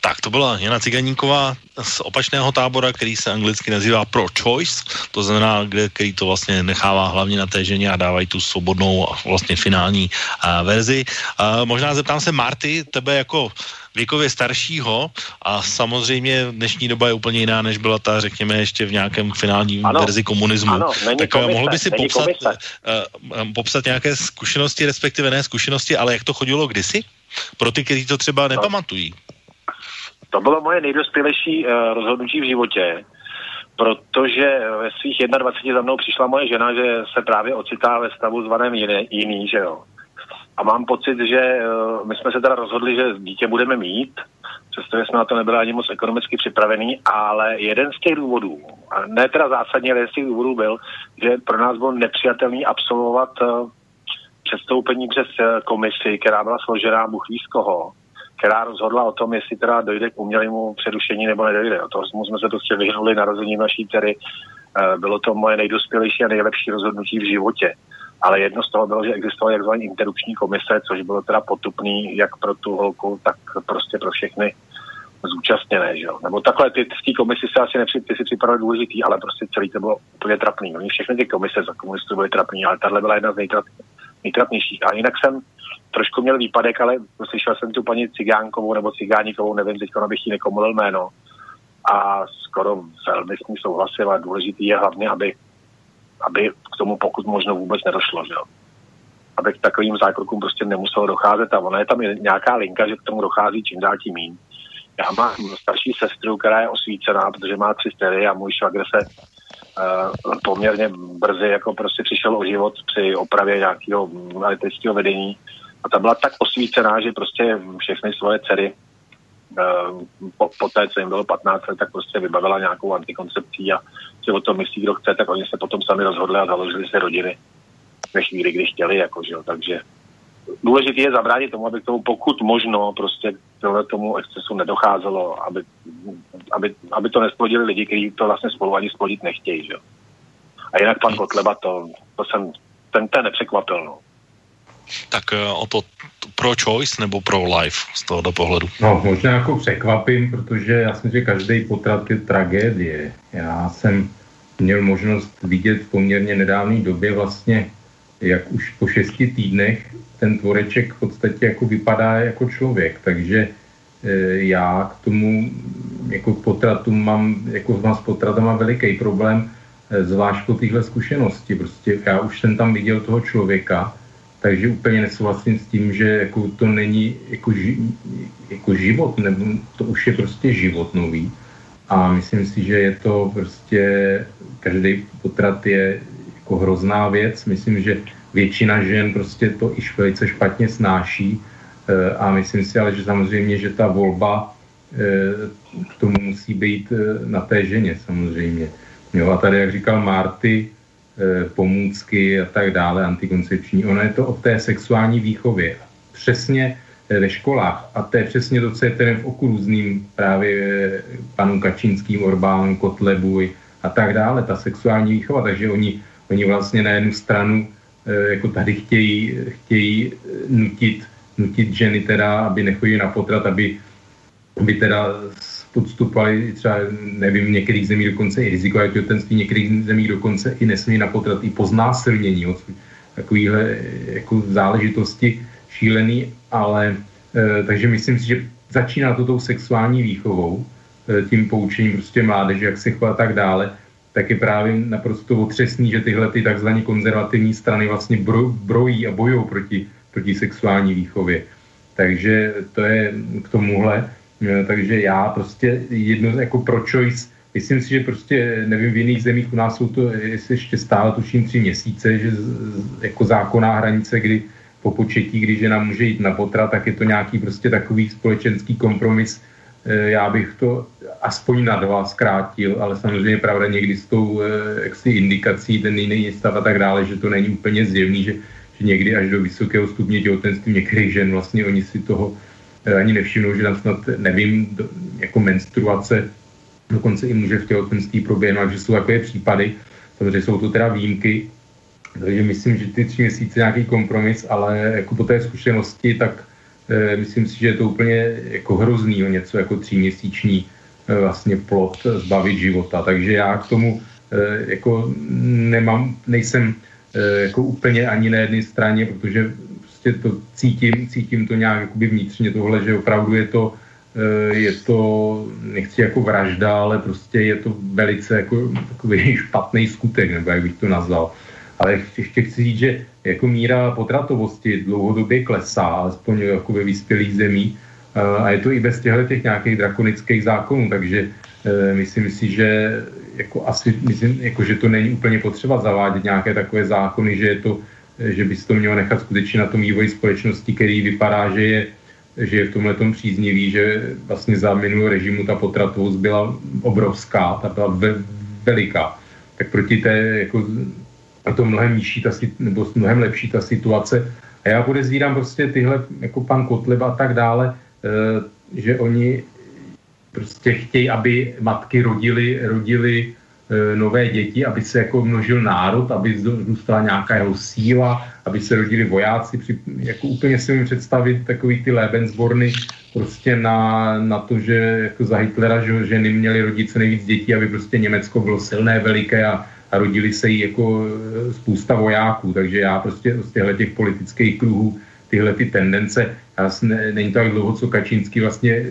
Tak to byla Jana Ciganíková z opačného tábora, který se anglicky nazývá pro-choice, to znamená, kde, který to vlastně nechává hlavně na té ženě a dávají tu svobodnou a vlastně finální a, verzi. A, možná zeptám se Marty, tebe jako věkově staršího a samozřejmě dnešní doba je úplně jiná, než byla ta, řekněme, ještě v nějakém finálním ano, verzi komunismu. Ano, tak komise, mohl by si popsat, uh, popsat nějaké zkušenosti, respektive ne zkušenosti, ale jak to chodilo kdysi? Pro ty, kteří to třeba no. nepamatují. To bylo moje nejdospělejší uh, rozhodnutí v životě, protože ve svých 21 za mnou přišla moje žena, že se právě ocitá ve stavu zvaném jiný, jiný že jo. A mám pocit, že uh, my jsme se teda rozhodli, že dítě budeme mít, přestože jsme na to nebyli ani moc ekonomicky připravený, ale jeden z těch důvodů, a ne teda zásadně, jeden z těch důvodů byl, že pro nás bylo nepřijatelný absolvovat uh, přestoupení přes uh, komisi, která byla složená Bůh z koho, která rozhodla o tom, jestli teda dojde k umělému přerušení nebo nedojde. O toho jsme se prostě vyhnuli narození naší dcery. Bylo to moje nejdospělejší a nejlepší rozhodnutí v životě. Ale jedno z toho bylo, že existovala tzv. interrupční komise, což bylo teda potupný jak pro tu holku, tak prostě pro všechny zúčastněné, že jo. Nebo takhle, ty v té se asi nepři, ty si připadali důležitý, ale prostě celý to bylo úplně trapný. Oni všechny ty komise za komunistů byly trapný, ale tahle byla jedna z nejtrap, nejtrapnějších. A jinak jsem trošku měl výpadek, ale slyšel jsem tu paní Cigánkovou nebo Cigáníkovou, nevím, teď abych jí nekomolil jméno. A skoro velmi s ní souhlasil a důležitý je hlavně, aby, aby k tomu pokud možno vůbec nedošlo, že. Aby k takovým zákrokům prostě nemuselo docházet a ona je tam nějaká linka, že k tomu dochází čím dál tím mín. Já mám starší sestru, která je osvícená, protože má tři stery a můj švagr se poměrně brzy jako prostě přišel o život při opravě nějakého elektrického vedení a ta byla tak osvícená, že prostě všechny svoje dcery uh, po, po té, co jim bylo 15 let, tak prostě vybavila nějakou antikoncepcí a si o tom myslí, kdo chce, tak oni se potom sami rozhodli a založili se rodiny ve chvíli, kdy chtěli, jako, že jo. takže důležité je zabránit tomu, aby k tomu pokud možno prostě tohle tomu excesu nedocházelo, aby, aby, aby to nesplodili lidi, kteří to vlastně spolu ani splodit nechtějí. Že? A jinak pan Kotleba, to, to jsem, ten, ten nepřekvapil. No. Tak eh, o to pro choice nebo pro life z tohoto pohledu? No, možná jako překvapím, protože já jsem že každý potrat je tragédie. Já jsem měl možnost vidět v poměrně nedávné době vlastně, jak už po šesti týdnech ten tvoreček v podstatě jako vypadá jako člověk, takže e, já k tomu jako k potratu mám, jako mám s potratama veliký problém, e, zvlášť po téhle zkušenosti. Prostě já už jsem tam viděl toho člověka, takže úplně nesouhlasím s tím, že jako to není jako, ži, jako život, nebo to už je prostě život nový. A myslím si, že je to prostě, každý potrat je jako hrozná věc. Myslím, že většina žen prostě to i velice špatně snáší. E, a myslím si ale, že samozřejmě, že ta volba e, k tomu musí být e, na té ženě samozřejmě. Jo, a tady, jak říkal Marty, pomůcky a tak dále, antikoncepční. Ono je to o té sexuální výchově. Přesně ve školách, a to je přesně to, co je ten v oku různým právě panu Kačínským, Orbán, Kotlebuj a tak dále, ta sexuální výchova, takže oni, oni vlastně na jednu stranu jako tady chtějí, chtějí nutit, nutit ženy teda, aby nechodili na potrat, aby, aby teda podstupovali třeba, nevím, některých zemí dokonce i rizikové těhotenství, některých zemí dokonce i nesmí na potrat i po znásilnění. Takovýhle jako záležitosti šílený, ale e, takže myslím si, že začíná to tou sexuální výchovou, e, tím poučením prostě mládeže, jak se chovat a tak dále, tak je právě naprosto otřesný, že tyhle ty takzvané konzervativní strany vlastně bro, brojí a bojují proti, proti sexuální výchově. Takže to je k tomuhle. Eh, takže já prostě jedno jako pro choice, myslím si, že prostě, nevím, v jiných zemích u nás jsou to, jestli ještě stále tuším tři měsíce, že jako zákonná hranice, kdy po početí, když žena může jít na potrat, tak je to nějaký prostě takový společenský kompromis. Eh, já bych to aspoň na dva zkrátil, ale samozřejmě pravda někdy s tou eh, jaksi indikací, ten jiný stav a tak dále, že to není úplně zjevný, že, že někdy až do vysokého stupně těhotenství některých žen vlastně oni si toho Eh, ani nevšimnou, že tam snad, nevím, jako menstruace, dokonce i může v těhotenství proběhnout, že jsou takové případy, samozřejmě jsou to teda výjimky, takže myslím, že ty tři měsíce nějaký kompromis, ale jako po té zkušenosti, tak myslím si, že je to úplně jako hrozný, něco jako tříměsíční e, vlastně plot zbavit života. Takže já k tomu e, jako nemám, nejsem jako úplně ani na jedné straně, protože prostě to cítím, cítím to nějak jakoby vnitřně tohle, že opravdu je to Eh, je to, nechci jako vražda, ale prostě je to velice jako takový špatný skutek, nebo jak bych to nazval. Ale ještě chci říct, že jako míra potratovosti dlouhodobě klesá, alespoň jako ve vyspělých zemí, eh, a je to i bez těchto těch nějakých drakonických zákonů, takže eh, myslím si, že jako asi, myslím, jako, že to není úplně potřeba zavádět nějaké takové zákony, že je to, že by se to mělo nechat skutečně na tom vývoji společnosti, který vypadá, že je že je v tomhle tom příznivý, že vlastně za minulého režimu ta potratovost byla obrovská, ta byla ve, veliká. Tak proti té, jako, a to mnohem nižší, ta, nebo mnohem lepší ta situace. A já podezírám prostě tyhle, jako pan Kotleba a tak dále, e, že oni prostě chtějí, aby matky rodily, rodily e, nové děti, aby se jako množil národ, aby zůstala nějaká jeho síla, aby se rodili vojáci. Při, jako úplně si mi představit takový ty Lebensborny prostě na, na to, že jako za Hitlera, že ženy měly rodit co nejvíc dětí, aby prostě Německo bylo silné, veliké a, a rodili se jí jako e, spousta vojáků. Takže já prostě z těchto těch politických kruhů tyhle ty tendence, já ne, není to tak dlouho, co Kačínský vlastně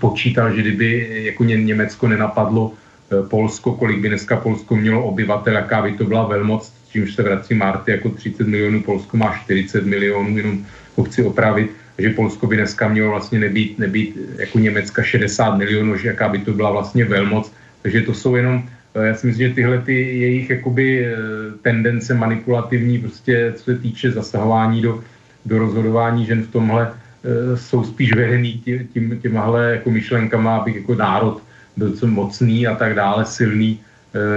počítal, že kdyby jako ně, Německo nenapadlo e, Polsko, kolik by dneska Polsko mělo obyvatel, jaká by to byla velmoc, čímž se vrací Marty jako 30 milionů, Polsko má 40 milionů, jenom ho chci opravit, že Polsko by dneska mělo vlastně nebýt, nebýt jako Německa 60 milionů, že jaká by to byla vlastně velmoc. Takže to jsou jenom, eh, já si myslím, že tyhle ty jejich jakoby eh, tendence manipulativní, prostě co se týče zasahování do, do rozhodování žen v tomhle, eh, jsou spíš vedený tím, těmahle jako myšlenkama, abych jako národ byl co mocný a tak dále, silný,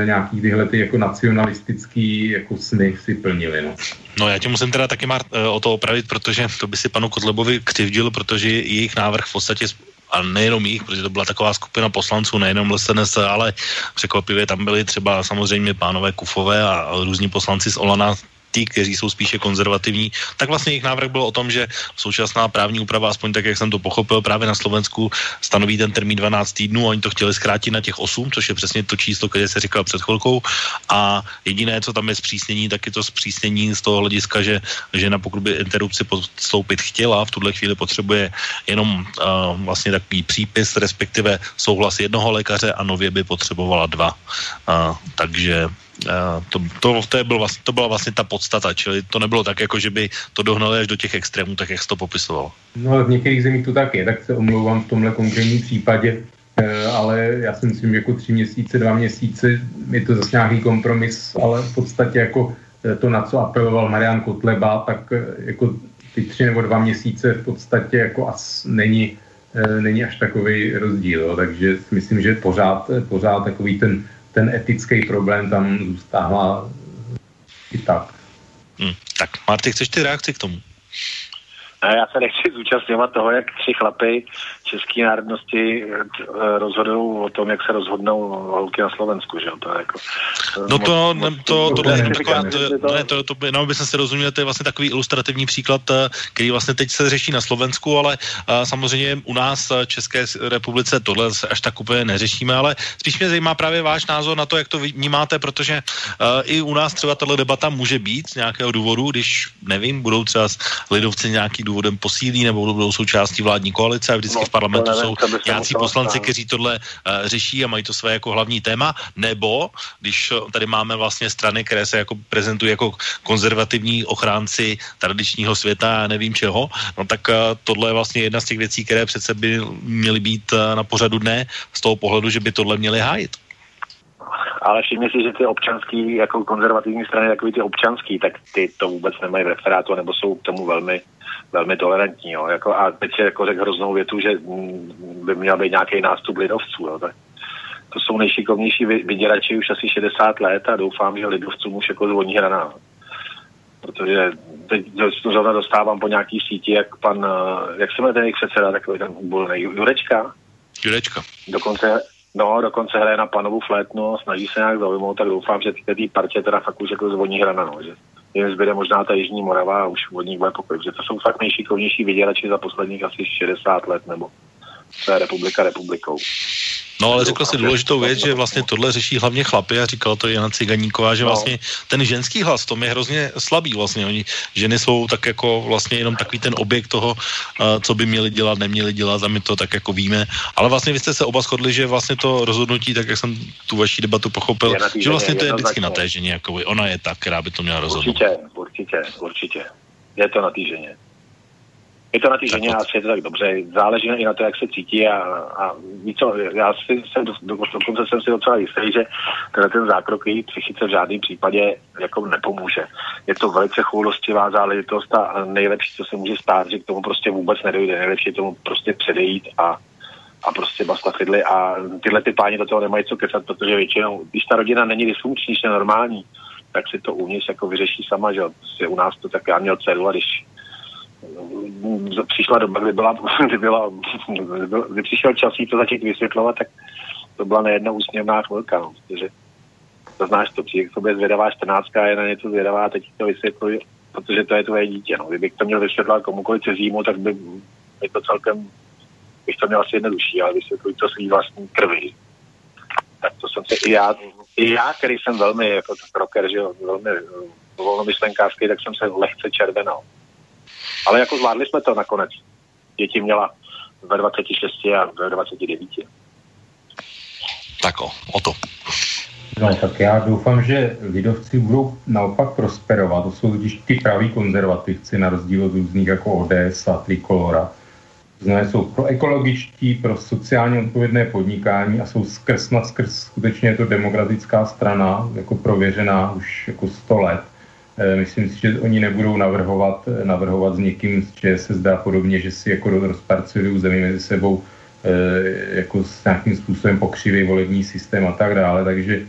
nějaký tyhle ty jako nacionalistický jako sny si plnili. No. No já tě musím teda taky e, o to opravit, protože to by si panu Kotlebovi křivdil, protože jejich návrh v podstatě a nejenom jich, protože to byla taková skupina poslanců, nejenom LSNS, ale překvapivě tam byli třeba samozřejmě pánové Kufové a různí poslanci z Olana, ty, kteří jsou spíše konzervativní, tak vlastně jejich návrh byl o tom, že současná právní úprava, aspoň tak, jak jsem to pochopil, právě na Slovensku stanoví ten termín 12 týdnů, oni to chtěli zkrátit na těch 8, což je přesně to číslo, které se říkal před chvilkou. A jediné, co tam je zpřísnění, tak je to zpřísnění z toho hlediska, že žena, pokud by interrupci podstoupit chtěla, v tuhle chvíli potřebuje jenom uh, vlastně takový přípis, respektive souhlas jednoho lékaře a nově by potřebovala dva. Uh, takže to, to, to, byl vlastně, to byla vlastně ta podstata, čili to nebylo tak, jako že by to dohnali až do těch extrémů, tak jak jsi to popisoval. No v některých zemích to tak je, tak se omlouvám v tomhle konkrétním případě, eh, ale já si myslím, že jako tři měsíce, dva měsíce je to zase nějaký kompromis, ale v podstatě jako eh, to, na co apeloval Marian Kotleba, tak eh, jako ty tři nebo dva měsíce v podstatě jako as není, není až takový rozdíl, jo. takže myslím, že pořád, pořád takový ten ten etický problém tam zůstává i tak. Hmm, tak Marty, chceš ty reakci k tomu? Já se nechci zúčastňovat toho, jak tři chlapy české národnosti eh, rozhodují o tom, jak se rozhodnou holky na Slovensku, že To je jako, eh, no to, moc, to, to, to, to, ne, to, to, jenom by se rozuměl, to je vlastně takový ilustrativní příklad, eh, který vlastně teď se řeší na Slovensku, ale samozřejmě u nás v České republice tohle až tak úplně neřešíme, ale spíš mě zajímá právě váš názor na to, jak to vnímáte, protože i u nás třeba tato debata může být z nějakého důvodu, když nevím, budou třeba lidovci nějaký důvodem posílí nebo budou součástí vládní koalice a vždycky no, v parlamentu nevím, jsou nějací poslanci, kteří tohle uh, řeší a mají to své jako hlavní téma, nebo když eh, tady máme vlastně strany, které se jako prezentují jako konzervativní ochránci tradičního světa a nevím čeho, no tak uh, tohle je vlastně jedna z těch věcí, které přece by měly být uh, na pořadu dne z toho pohledu, že by tohle měly hájit ale všimně si, že ty občanský, jako konzervativní strany, takový ty občanský, tak ty to vůbec nemají v referátu, nebo jsou k tomu velmi velmi tolerantní. Jo. Jako, a teď se jako řekl hroznou větu, že mm, by měl být nějaký nástup lidovců. Jo. Tak to jsou nejšikovnější vyděrači už asi 60 let a doufám, že lidovcům už jako zvoní hrana. Protože teď zrovna dostávám po nějaký síti, jak pan, eh, jak se jmenuje ten jejich předseda, takový ten úbolný, Jurečka? Jurečka. Dokonce, no, dokonce hraje na panovu flétnu, snaží se nějak zaujmout, tak doufám, že té partě teda fakt už jako zvoní hrana, no, že jen zbyde možná ta Jižní Morava a už od nich bude pokoj. Protože to jsou fakt nejšikovnější vydělači za posledních asi 60 let nebo to je republika republikou. No ale řekl si důležitou věc, že vlastně tohle řeší hlavně chlapy a říkala to Jana Ciganíková, že no. vlastně ten ženský hlas, to je hrozně slabý vlastně. Oni, ženy jsou tak jako vlastně jenom takový ten objekt toho, co by měli dělat, neměli dělat a my to tak jako víme. Ale vlastně vy jste se oba shodli, že vlastně to rozhodnutí, tak jak jsem tu vaši debatu pochopil, že vlastně to je vždycky na té ženě, jako ona je ta, která by to měla rozhodnout. Určitě, určitě, určitě. Je to na té ženě je to na té ženě a asi je to tak dobře. Záleží i na to, jak se cítí a, a víc co, já si jsem, do, dokonce jsem si docela jistý, že tenhle ten zákrok její psychice v žádném případě jako nepomůže. Je to velice choulostivá záležitost a nejlepší, co se může stát, že k tomu prostě vůbec nedojde. Nejlepší je tomu prostě předejít a a prostě basta fidly a tyhle ty páni do toho nemají co kecat, protože většinou, když ta rodina není dysfunkční, je normální, tak si to uvnitř jako vyřeší sama, že prostě u nás to tak já měl dceru a když přišla doba, kdy, byla, kdy, byla, kdy přišel čas jí to začít vysvětlovat, tak to byla nejedna úsměvná chvilka, no, protože to znáš, to přijde k sobě zvědavá 14 je na něco zvědavá, teď to vysvětluji, protože to je tvoje dítě. No. Kdybych to měl vysvětlovat komukoliv cizímu, tak by mi to celkem, bych to měl asi jednodušší, ale vysvětluji to svý vlastní krvi. Tak to jsem se i já, i já, který jsem velmi jako rocker, že jo, velmi volnomyšlenkářský, tak jsem se lehce červenal. Ale jako zvládli jsme to nakonec. Děti měla ve 26 a ve 29. Tak o, o to. No tak já doufám, že lidovci budou naopak prosperovat. To jsou totiž ty praví konzervativci na rozdíl od různých jako ODS a Trikolora. Znamená, jsou pro ekologičtí, pro sociálně odpovědné podnikání a jsou skrz na skrz skutečně to demokratická strana, jako prověřená už jako 100 let. Eh, myslím si, že oni nebudou navrhovat, eh, navrhovat s někým z ČSSD a podobně, že si jako rozparcelují zemi mezi sebou eh, jako s nějakým způsobem pokřivý volební systém a tak dále. Takže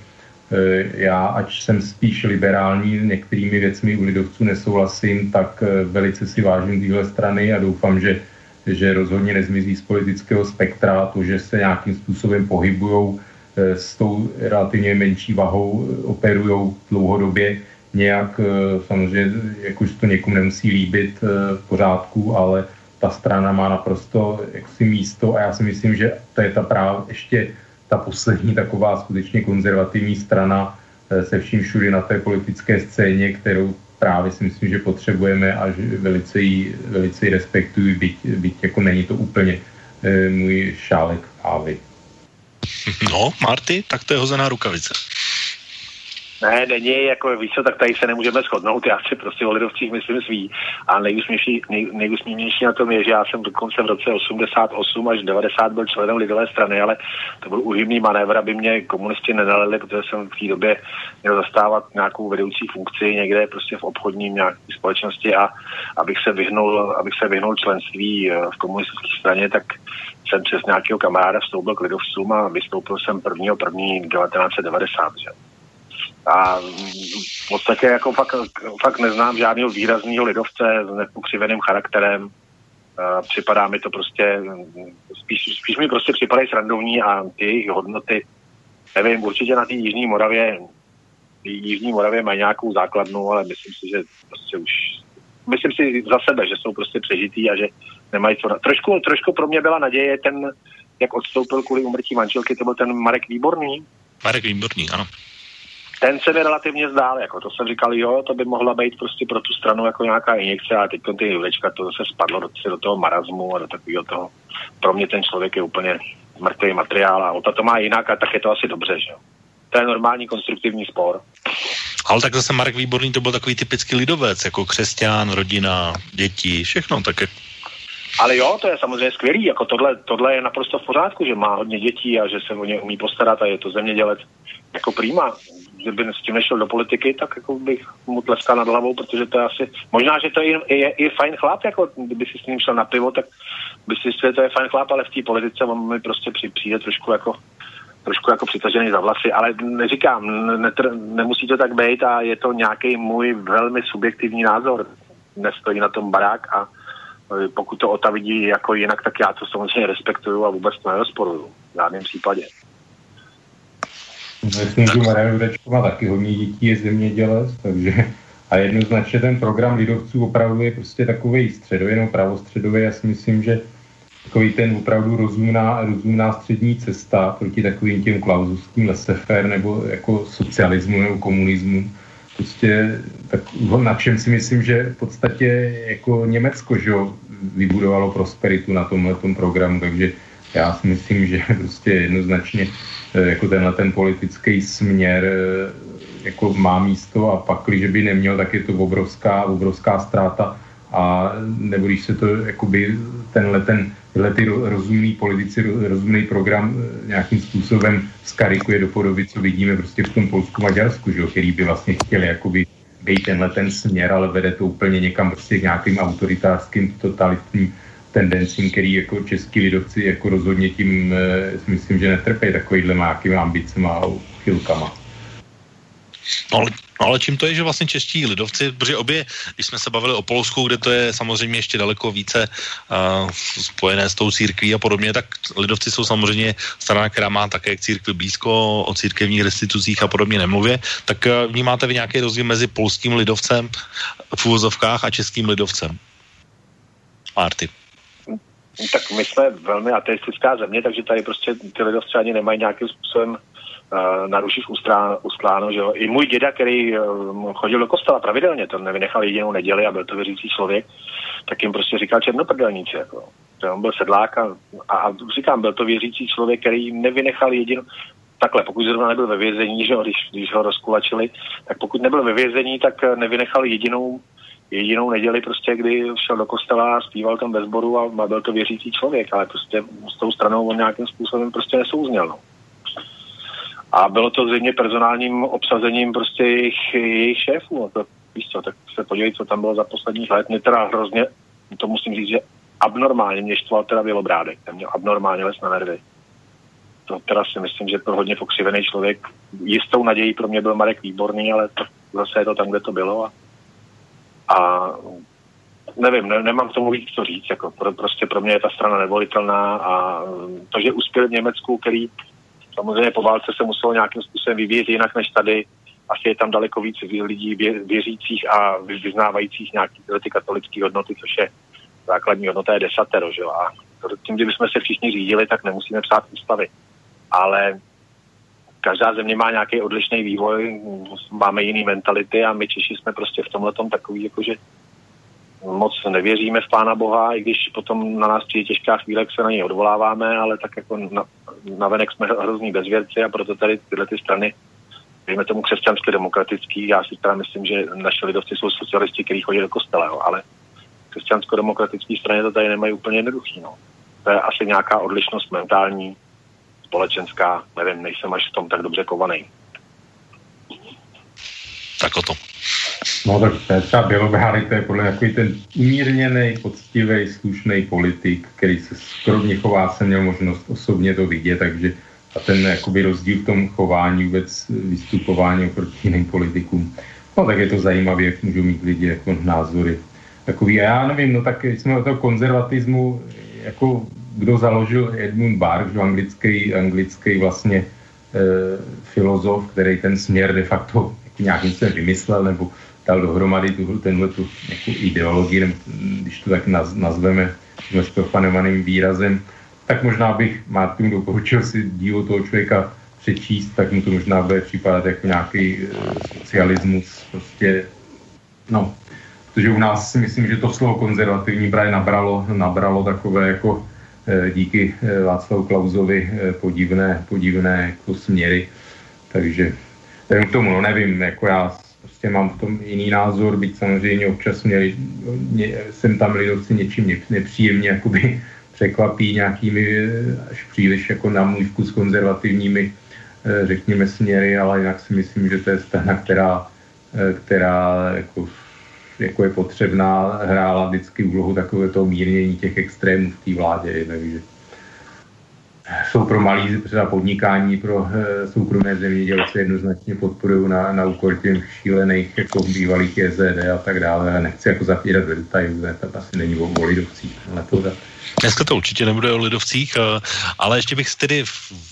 já, ač jsem spíš liberální, některými věcmi u lidovců nesouhlasím, tak velice si vážím téhle strany a doufám, že, že rozhodně nezmizí z politického spektra to, že se nějakým způsobem pohybují s tou relativně menší vahou, operují dlouhodobě nějak, eh, samozřejmě, jak už to někomu nemusí líbit eh, v pořádku, ale ta strana má naprosto jaksi místo a já si myslím, že to je ta právě ještě ta poslední taková skutečně konzervativní strana eh, se vším všude na té politické scéně, kterou právě si myslím, že potřebujeme a že velice ji, velice ji respektuji, byť, byť jako není to úplně můj šálek kávy. No, Marty, tak to je hozená rukavice. Ne, není, jako víš tak tady se nemůžeme shodnout, já si prostě o lidovcích myslím svý. A nejúsměvnější, nej, na tom je, že já jsem dokonce v roce 88 až 90 byl členem lidové strany, ale to byl uhybný manévr, aby mě komunisti nenalili, protože jsem v té době měl zastávat nějakou vedoucí funkci někde prostě v obchodním nějaké společnosti a abych se vyhnul, abych se vyhnul členství eh, v komunistické straně, tak jsem přes nějakého kamaráda vstoupil k lidovcům a vystoupil jsem 1. 1. 1990. Že? A v podstatě jako fakt, fakt neznám žádného výrazného lidovce s nepokřiveným charakterem. Připadá mi to prostě, spíš, spíš mi prostě připadají srandovní a ty jejich hodnoty, nevím, určitě na té Jižní Moravě, Jižní Moravě mají nějakou základnu, ale myslím si, že prostě už, myslím si za sebe, že jsou prostě přežitý a že nemají co. Trošku, trošku pro mě byla naděje ten, jak odstoupil kvůli umrtí manželky, to byl ten Marek Výborný. Marek Výborný, ano ten se mi relativně zdál, jako to jsem říkal, jo, to by mohla být prostě pro tu stranu jako nějaká injekce a teď ty Jurečka, to se spadlo do, do toho marazmu a do takového toho. Pro mě ten člověk je úplně mrtvý materiál a Ota to má jinak a tak je to asi dobře, že jo. To je normální konstruktivní spor. Ale tak zase Marek Výborný to byl takový typický lidovec, jako křesťan, rodina, děti, všechno, tak. Ale jo, to je samozřejmě skvělý, jako tohle, tohle je naprosto v pořádku, že má hodně dětí a že se o ně umí postarat a je to zemědělec jako prýma kdyby s tím nešel do politiky, tak jako bych mu tleskal nad hlavou, protože to je asi, možná, že to je, je, je fajn chlap, jako kdyby si s ním šel na pivo, tak by si že to je fajn chlap, ale v té politice on mi prostě při, přijde trošku jako trošku jako přitažený za vlasy, ale neříkám, netr, nemusí to tak být a je to nějaký můj velmi subjektivní názor. Nestojí na tom barák a e, pokud to Ota vidí jako jinak, tak já to samozřejmě respektuju a vůbec to nerozporuju v žádném případě. Myslím, že Marian Jurečko má taky hodně dětí, je zemědělec, takže a jednoznačně ten program lidovců opravdu je prostě takový středový, no pravostředový. Já si myslím, že takový ten opravdu rozumná, rozumná střední cesta proti takovým těm klauzovským lesefer nebo jako socialismu nebo komunismu. Prostě tak, na čem si myslím, že v podstatě jako Německo že vybudovalo prosperitu na tomhle tom programu, takže já si myslím, že prostě jednoznačně eh, jako tenhle ten politický směr eh, jako má místo a pak, když by neměl, tak je to obrovská, obrovská ztráta. A nebo když se to jakoby tenhle ten, tyhle ty rozumný politici, rozumný program eh, nějakým způsobem skarikuje do podoby, co vidíme prostě v tom Polsku Maďarsku, že, který by vlastně chtěli jakoby být tenhle ten směr, ale vede to úplně někam prostě k nějakým autoritářským, totalitním tendencím, který jako český lidovci jako rozhodně tím e, myslím, že netrpí takovýhle nějakými ambicema a chylkama. No ale, ale čím to je, že vlastně čeští lidovci, protože obě, když jsme se bavili o Polsku, kde to je samozřejmě ještě daleko více uh, spojené s tou církví a podobně, tak lidovci jsou samozřejmě strana, která má také k církvi blízko, o církevních restitucích a podobně nemluvě, tak uh, vnímáte vy nějaký rozdíl mezi polským lidovcem v úvozovkách a českým lidovcem? Marty. Tak my jsme velmi ateistická země, takže tady prostě ty lidovci ani nemají nějakým způsobem uh, na duši ustláno, že jo. I můj děda, který uh, chodil do kostela pravidelně, to nevynechal jedinou neděli a byl to věřící člověk, tak jim prostě říkal černoprdelníci, jako. On byl sedlák a, a, a říkám, byl to věřící člověk, který nevynechal jedinou, takhle, pokud zrovna nebyl ve vězení, že jo, když, když ho rozkulačili, tak pokud nebyl ve vězení, tak eh, nevynechal jedinou jedinou neděli prostě, kdy šel do kostela, zpíval tam ve sboru a byl to věřící člověk, ale prostě s tou stranou on nějakým způsobem prostě nesouzněl. No. A bylo to zřejmě personálním obsazením prostě jejich, jejich šéfů. No to, víš co, tak se podívej, co tam bylo za posledních let. Mě teda hrozně, to musím říct, že abnormálně mě štval teda Bělobrádek. Ten měl abnormálně les na nervy. To teda si myslím, že to hodně pokřivený člověk. Jistou nadějí pro mě byl Marek Výborný, ale to, zase je to tam, kde to bylo. A, a nevím, ne, nemám tomu víc co říct. Jako pro, prostě pro mě je ta strana nevolitelná a to, že uspěl v Německu, který Samozřejmě po válce se muselo nějakým způsobem vyvíjet jinak než tady. Asi je tam daleko víc lidí věřících a vyznávajících nějaké ty katolické hodnoty, což je základní hodnota je desatero, že? A tím, kdybychom se všichni řídili, tak nemusíme psát ústavy. Ale každá země má nějaký odlišný vývoj, máme jiný mentality a my Češi jsme prostě v tomhle takový, jakože moc nevěříme v Pána Boha, i když potom na nás přijde těžká chvíle, se na něj odvoláváme, ale tak jako na, navenek jsme hrozný bezvěrci a proto tady tyhle ty strany, dejme tomu křesťanské demokratický, já si teda myslím, že naši lidovci jsou socialisti, kteří chodí do kostela, jo, ale křesťansko-demokratické strany to tady nemají úplně jednoduchý. No. To je asi nějaká odlišnost mentální, společenská, nevím, nejsem až v tom tak dobře kovaný. Tak o to. No tak to je třeba Bělobrádek, to je podle takový ten umírněný, poctivý, slušný politik, který se skromně chová, jsem měl možnost osobně to vidět, takže a ten jakoby rozdíl v tom chování, vůbec vystupování oproti jiným politikům. No tak je to zajímavé, jak můžou mít lidi jako názory. Takový, a já nevím, no tak jsme o toho konzervatismu, jako kdo založil Edmund Burke, anglický, anglický vlastně e, filozof, který ten směr de facto nějakým se vymyslel nebo dal dohromady tu, tenhle tu ideologii, nebo, když to tak naz, nazveme profanovaným výrazem, tak možná bych Martinu doporučil si dílo toho člověka přečíst, tak mu to možná bude připadat jako nějaký e, socialismus, prostě, no, protože u nás si myslím, že to slovo konzervativní právě nabralo, nabralo takové jako díky e, Václavu Klauzovi podivné, podivné jako směry, takže k tomu, no nevím, jako já prostě mám v tom jiný názor, byť samozřejmě občas měli, ně, jsem tam lidovci něčím nepříjemně jakoby překvapí nějakými až příliš jako na můj vkus konzervativními eh, řekněme směry, ale jinak si myslím, že to je strana, která, eh, která jako, jako je potřebná, hrála vždycky úlohu takového mírnění těch extrémů v té vládě, takže jsou pro malý třeba podnikání, pro e, soukromé zemědělce jednoznačně podporují na, na úkor těch šílených jako bývalých JZD a tak dále. Nechci jako zapírat do detailů, to asi není o lidovcích, ale to, Dneska to určitě nebude o lidovcích, eh, ale ještě bych tedy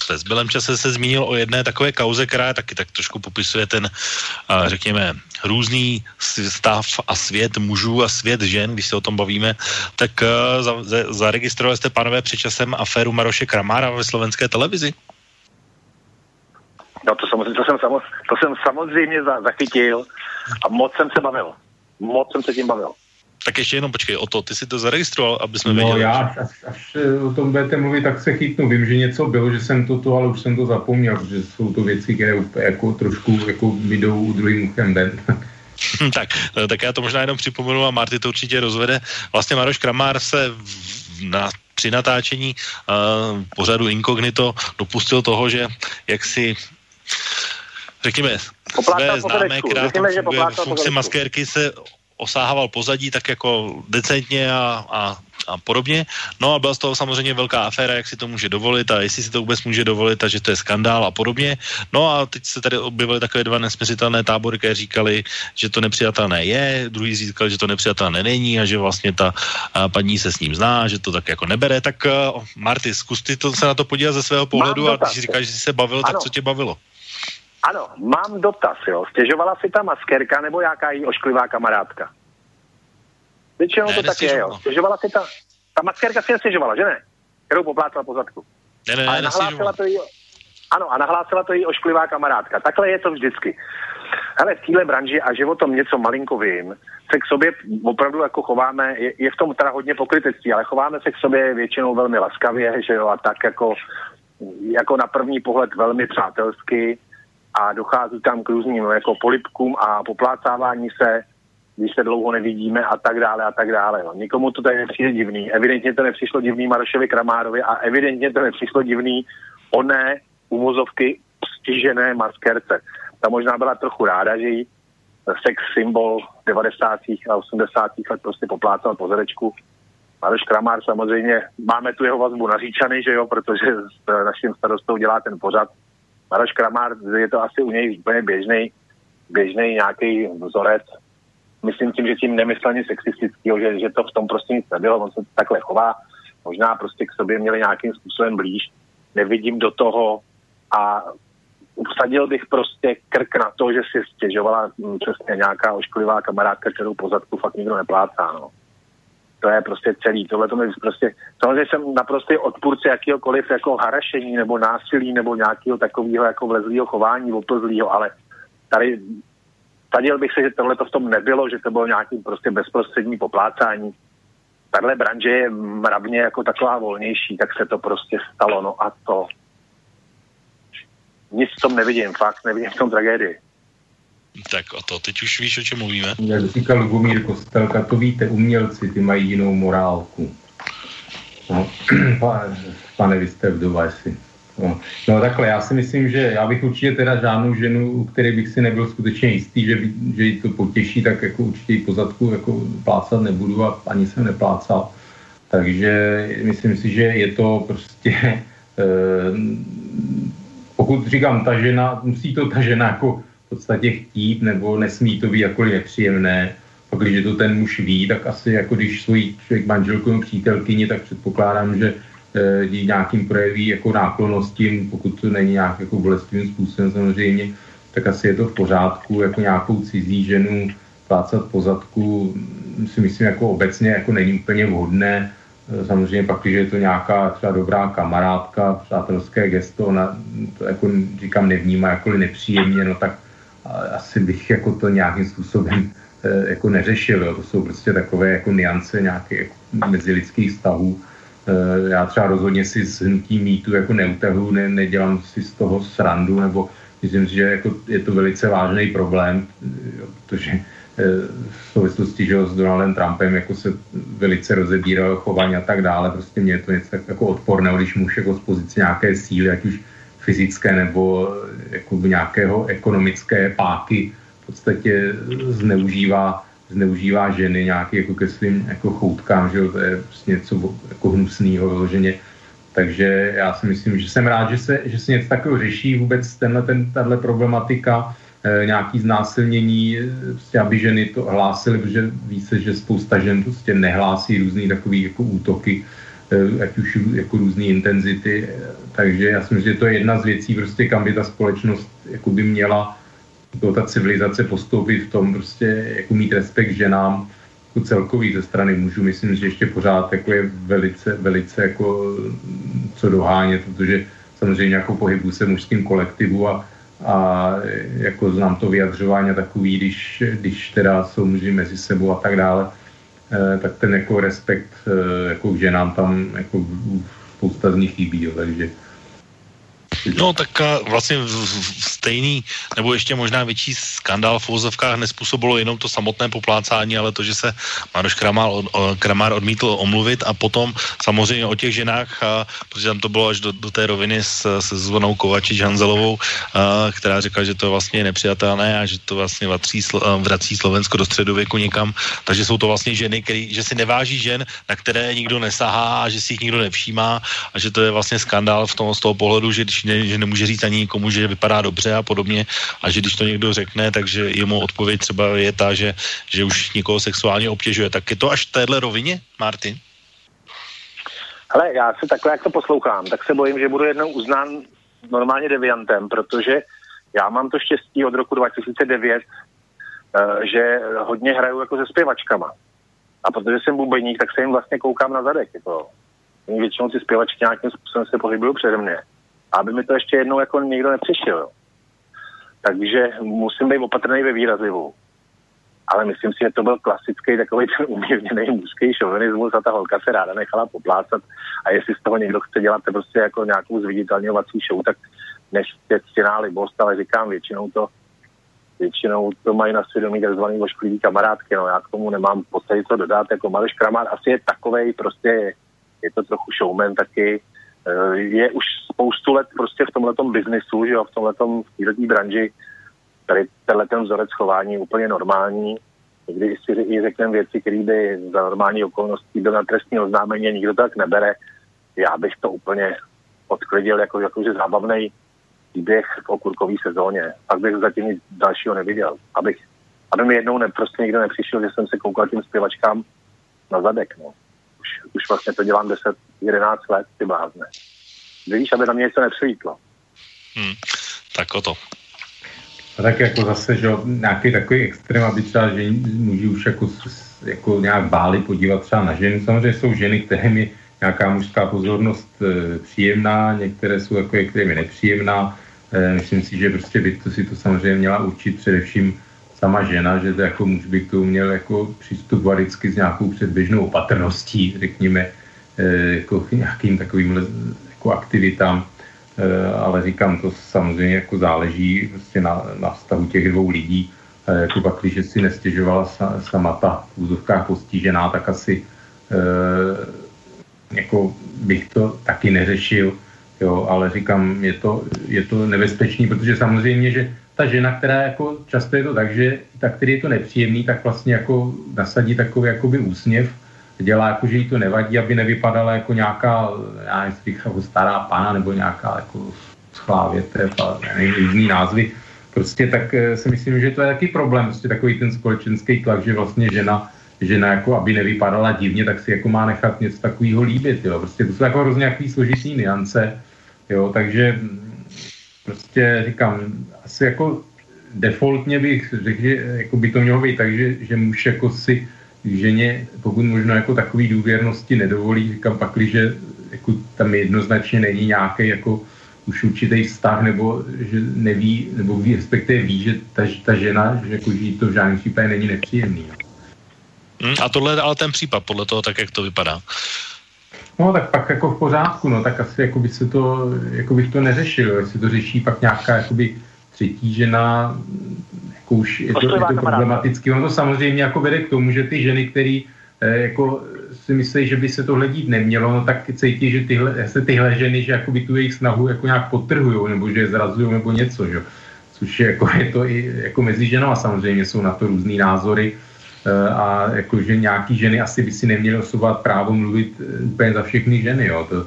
ve zbylém čase se zmínil o jedné takové kauze, která taky tak trošku popisuje ten, eh, řekněme, různý stav a svět mužů a svět žen, když se o tom bavíme, tak eh, zaregistrovali jste, pánové, před časem aféru Maroše Kramára ve slovenské televizi? No to, samozřejmě, to, jsem, to jsem samozřejmě zachytil a moc jsem se bavil. Moc jsem se tím bavil. Tak ještě jenom počkej o to, ty si to zaregistroval, aby jsme no, věděli. já, až, až o tom budete mluvit, tak se chytnu. Vím, že něco bylo, že jsem to, to ale už jsem to zapomněl, že jsou to věci, které jako trošku jako jdou druhým uchem ven. tak, tak já to možná jenom připomenu a Marty to určitě rozvede. Vlastně Maroš Kramár se na při natáčení uh, pořadu Incognito dopustil toho, že jak si řekněme, své známé, která Řekněme, že funkci maskérky se osahával pozadí tak jako decentně a, a, a podobně. No a byla z toho samozřejmě velká aféra, jak si to může dovolit a jestli si to vůbec může dovolit a že to je skandál a podobně. No a teď se tady objevily takové dva nesmyslitelné tábory, které říkali, že to nepřijatelné je, druhý říkali, že to nepřijatelné není a že vlastně ta a, paní se s ním zná, že to tak jako nebere. Tak uh, Marty, zkus ty to se na to podívat ze svého pohledu a když říkáš, že jsi se bavil, ano. tak co tě bavilo? Ano, mám dotaz, jo. Stěžovala si ta maskérka nebo jaká jí ošklivá kamarádka? Většinou ne, to tak je, jo. Stěžovala si ta, ta maskérka si nestěžovala, že ne? Kterou poplácala po zadku. Ne, ne, ne, nahlásila to jí, ano, a nahlásila to jí ošklivá kamarádka. Takhle je to vždycky. Ale v téhle branži a že o tom něco malinko vím, se k sobě opravdu jako chováme, je, je v tom teda hodně pokrytectví, ale chováme se k sobě většinou velmi laskavě, že jo, a tak jako, jako na první pohled velmi přátelsky a dochází tam k různým jako polipkům a poplácávání se, když se dlouho nevidíme a tak dále a tak dále. No. Nikomu to tady nepřijde divný. Evidentně to nepřišlo divný Marošovi Kramárovi a evidentně to nepřišlo divný oné umozovky stižené maskerce. Ta možná byla trochu ráda, že jí sex symbol 90. a 80. let prostě poplácal po zadečku. Maroš Kramár samozřejmě, máme tu jeho vazbu naříčany, že jo, protože s naším starostou dělá ten pořad Maroš Kramár, je to asi u něj úplně běžný, běžný nějaký vzorec. Myslím tím, že tím nemyslel nic sexistického, že, že to v tom prostě nic nebylo, on se takhle chová. Možná prostě k sobě měli nějakým způsobem blíž. Nevidím do toho a usadil bych prostě krk na to, že si stěžovala hm, přesně nějaká ošklivá kamarádka, kterou pozadku fakt nikdo neplácá. No to je prostě celý. Tohle to mi prostě, samozřejmě jsem naprostý odpůrce jakýhokoliv jako harašení nebo násilí nebo nějakého takového jako vlezlého chování, oplzlého, ale tady Tadil bych se, že tohle to v tom nebylo, že to bylo nějakým prostě bezprostřední poplácání. Tahle branže je mravně jako taková volnější, tak se to prostě stalo, no a to. Nic v tom nevidím, fakt nevidím v tom tragédii. Tak o to, teď už víš, o čem mluvíme. Jak říkal Lubomír Kostelka, to víte, umělci, ty mají jinou morálku. No, pane, vy jste vdova, jestli. No, no takhle, já si myslím, že já bych určitě teda žádnou ženu, u které bych si nebyl skutečně jistý, že, by, že jí to potěší, tak jako určitě pozadku jako plácat nebudu a ani jsem neplácal. Takže myslím si, že je to prostě, eh, pokud říkám ta žena, musí to ta žena jako podstatě chtít, nebo nesmí to být jakkoliv nepříjemné. Pak, když to ten muž ví, tak asi jako když svoji člověk manželku nebo přítelkyni, tak předpokládám, že e, nějakým projeví jako náklonnosti, pokud to není nějak jako bolestivým způsobem samozřejmě, tak asi je to v pořádku, jako nějakou cizí ženu plácat po zadku, si myslím, jako obecně jako není úplně vhodné. E, samozřejmě pak, když je to nějaká třeba dobrá kamarádka, přátelské gesto, ona to jako říkám nevnímá jakkoliv nepříjemně, no tak asi bych jako to nějakým způsobem eh, jako neřešil. Jo. To jsou prostě takové jako niance nějakých jako mezilidských vztahů. Eh, já třeba rozhodně si s hnutí mýtu jako neutahu, ne, nedělám si z toho srandu, nebo myslím si, že jako je to velice vážný problém, jo, protože eh, v souvislosti že s Donaldem Trumpem jako se velice rozebíralo chování a tak dále. Prostě mě je to něco tak jako odporného, když muž jako z pozice nějaké síly, ať už fyzické nebo jako nějakého ekonomické páky v podstatě zneužívá, zneužívá ženy nějaký jako ke svým jako choutkám, že to je prostě něco jako hnusného vyloženě. Takže já si myslím, že jsem rád, že se, že se něco takového řeší vůbec tenhle, ten, tahle problematika, e, nějaký znásilnění, prostě aby ženy to hlásily, protože ví se, že spousta žen prostě nehlásí různý takový jako útoky, ať už jako různé intenzity, takže já si myslím, že to je jedna z věcí, prostě kam by ta společnost jako by měla to ta civilizace postoupit v tom prostě jako mít respekt ženám jako celkový ze strany mužů, myslím, že ještě pořád jako je velice, velice jako co dohánět, protože samozřejmě jako pohybu se mužským kolektivu a, a jako znám to vyjadřování takový, když, když teda jsou muži mezi sebou a tak dále, eh, tak ten jako respekt eh, jako k ženám tam jako spousta z nich chybí, takže No tak vlastně stejný, nebo ještě možná větší skandál v úzovkách nespůsobilo jenom to samotné poplácání, ale to, že se Maroš Kramár, Kramár odmítl omluvit a potom samozřejmě o těch ženách, a, protože tam to bylo až do, do té roviny s, se Zvonou Kovačič Hanzelovou, a, která řekla, že to vlastně je nepřijatelné a že to vlastně vrací, vrací Slovensko do středověku někam. Takže jsou to vlastně ženy, který, že si neváží žen, na které nikdo nesahá a že si jich nikdo nevšímá a že to je vlastně skandál v tom, z toho pohledu, že když ne, že nemůže říct ani nikomu, že vypadá dobře a podobně a že když to někdo řekne, takže jemu odpověď třeba je ta, že, že už někoho sexuálně obtěžuje. Tak je to až v téhle rovině, Martin? Ale já se takhle, jak to poslouchám, tak se bojím, že budu jednou uznán normálně deviantem, protože já mám to štěstí od roku 2009, eh, že hodně hraju jako se zpěvačkama. A protože jsem bubeník, tak se jim vlastně koukám na zadek. Jako. Většinou ty zpěvačky nějakým způsobem se pohybují přede mě aby mi to ještě jednou jako někdo nepřišel. Takže musím být opatrný ve výrazivu. Ale myslím si, že to byl klasický takový ten umírněný mužský šovinismus a ta holka se ráda nechala poplácat a jestli z toho někdo chce dělat prostě jako nějakou zviditelňovací show, tak než je ctěná libost, ale říkám, většinou to většinou to mají na svědomí takzvaný ošklivý kamarádky, no já k tomu nemám v podstatě co dodat, jako Mareš Kramár asi je takovej, prostě je to trochu showman taky, je už spoustu let prostě v tomhle biznisu, že jo, v tomhle v této branži, tady tenhle ten vzorec chování je úplně normální. Někdy si i řekneme věci, které by za normální okolností byl na trestní oznámení nikdo tak nebere. Já bych to úplně odklidil jako, jakože zábavný příběh v okurkové sezóně. Pak bych zatím nic dalšího neviděl. Abych, aby mi jednou ne, prostě někdo nepřišel, že jsem se koukal tím zpěvačkám na zadek. No. Už, už vlastně to dělám 10, 11 let, ty blázne. Víš, aby na mě něco nepřivítlo. Hmm, tak o to. A tak jako zase, že nějaký takový extrém, aby třeba že muži už jako, jako nějak báli podívat třeba na ženy. Samozřejmě jsou ženy, které mi nějaká mužská pozornost e, příjemná, některé jsou jako je nepříjemná. E, myslím si, že prostě by to si to samozřejmě měla učit především sama žena, že to jako muž by k tomu měl jako přistupovat vždycky s nějakou předběžnou opatrností, řekněme, Eh, jako nějakým takovým jako aktivitám, eh, ale říkám, to samozřejmě jako záleží prostě na, na vztahu těch dvou lidí. Eh, jako pak, když si nestěžovala sama ta v úzovkách postižená, tak asi jako bych to taky neřešil, jo, ale říkám, je to, je to nebezpečný, protože samozřejmě, že ta žena, která jako často je to tak, že ta, který je to nepříjemný, tak vlastně jako nasadí takový jakoby úsměv dělá jako, že jí to nevadí, aby nevypadala jako nějaká, já nevím, jako stará pana nebo nějaká jako schlá větev a nevím, názvy. Prostě tak eh, si myslím, že to je taky problém, prostě takový ten společenský tlak, že vlastně žena, žena jako, aby nevypadala divně, tak si jako má nechat něco takového líbit, jo. Prostě to jsou jako hrozně nějaký složitý niance, jo, takže prostě říkám, asi jako defaultně bych řekl, že jako by to mělo být tak, že, že muž jako si ženě pokud možno jako takový důvěrnosti nedovolí, říkám pak, že jako tam jednoznačně není nějaký jako už určitý vztah, nebo že neví, nebo ví, respektive ví, že ta, ta žena, že, jako, že to v žádném případě není nepříjemný. No. Hmm, a tohle je ale ten případ, podle toho, tak jak to vypadá. No tak pak jako v pořádku, no tak asi jako by se to, jako bych to neřešil, jestli to řeší pak nějaká jakoby třetí žena, už je to, je to problematické. Ono to samozřejmě jako vede k tomu, že ty ženy, které eh, jako si myslí, že by se tohle dít nemělo, no tak cítí, že tyhle, se tyhle ženy, že by tu jejich snahu jako nějak potrhují, nebo že je zrazují, nebo něco, že? což je, jako, je to i jako mezi ženama samozřejmě jsou na to různý názory eh, a jako, že nějaký ženy asi by si neměly osobovat právo mluvit eh, úplně za všechny ženy, jo, to,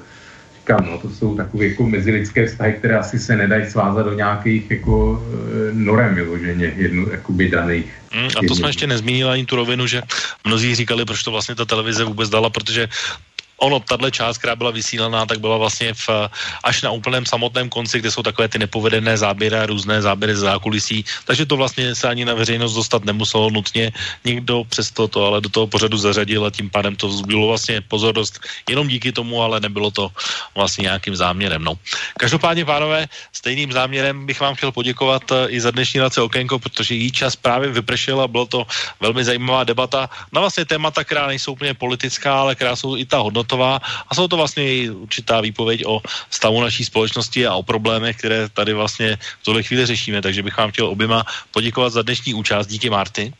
říkám, no, to jsou takové jako mezilidské vztahy, které asi se nedají svázat do nějakých jako e, norem vyloženě, jedno, jakoby daných. Mm, a to jsme ještě nezmínili ani tu rovinu, že mnozí říkali, proč to vlastně ta televize vůbec dala, protože ono, tahle část, která byla vysílaná, tak byla vlastně v, až na úplném samotném konci, kde jsou takové ty nepovedené záběry a různé záběry z zákulisí, takže to vlastně se ani na veřejnost dostat nemuselo nutně. Někdo přesto to ale do toho pořadu zařadil a tím pádem to vzbudilo vlastně pozornost jenom díky tomu, ale nebylo to vlastně nějakým záměrem. No. Každopádně, pánové, stejným záměrem bych vám chtěl poděkovat eh, i za dnešní relace Okénko, protože jí čas právě vypršel a bylo to velmi zajímavá debata na vlastně témata, která nejsou úplně politická, ale která jsou i ta hodnotová a jsou to vlastně i určitá výpověď o stavu naší společnosti a o problémech, které tady vlastně v tuhle chvíli řešíme. Takže bych vám chtěl oběma poděkovat za dnešní účast. Díky, Marty.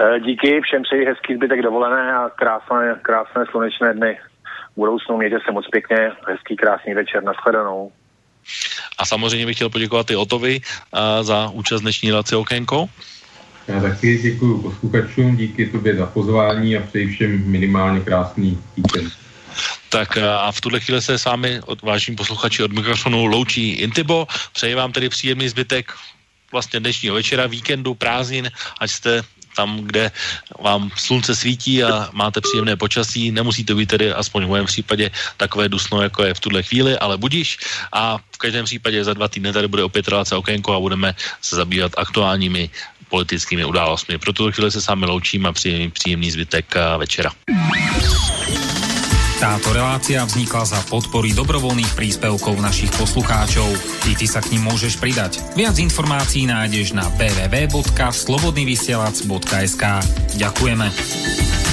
Eh, díky, všem přeji hezký zbytek dovolené a krásné, krásné slunečné dny. V budoucnu mějte se moc pěkně, hezký krásný večer, nashledanou. A samozřejmě bych chtěl poděkovat i Otovi uh, za účast dnešní relace Okénko. Já taky děkuji posluchačům, díky tobě za pozvání a přeji všem minimálně krásný víkend. Tak a v tuhle chvíli se s vámi, od vážní posluchači od mikrofonu, loučí Intibo. Přeji vám tedy příjemný zbytek vlastně dnešního večera, víkendu, prázdnin, ať jste tam, kde vám slunce svítí a máte příjemné počasí. Nemusí to být tedy, aspoň v mém případě, takové dusno, jako je v tuhle chvíli, ale budíš. A v každém případě za dva týdny tady bude opět relace okénko a budeme se zabývat aktuálními politickými událostmi. Pro tuto chvíli se s vámi loučím a příjemný, příjemný zbytek večera. Táto relácia vznikla za podpory dobrovoľných príspevkov našich poslucháčov. I ty sa k ním môžeš pridať. Viac informácií nájdeš na www.slobodnyvysielac.sk Ďakujeme.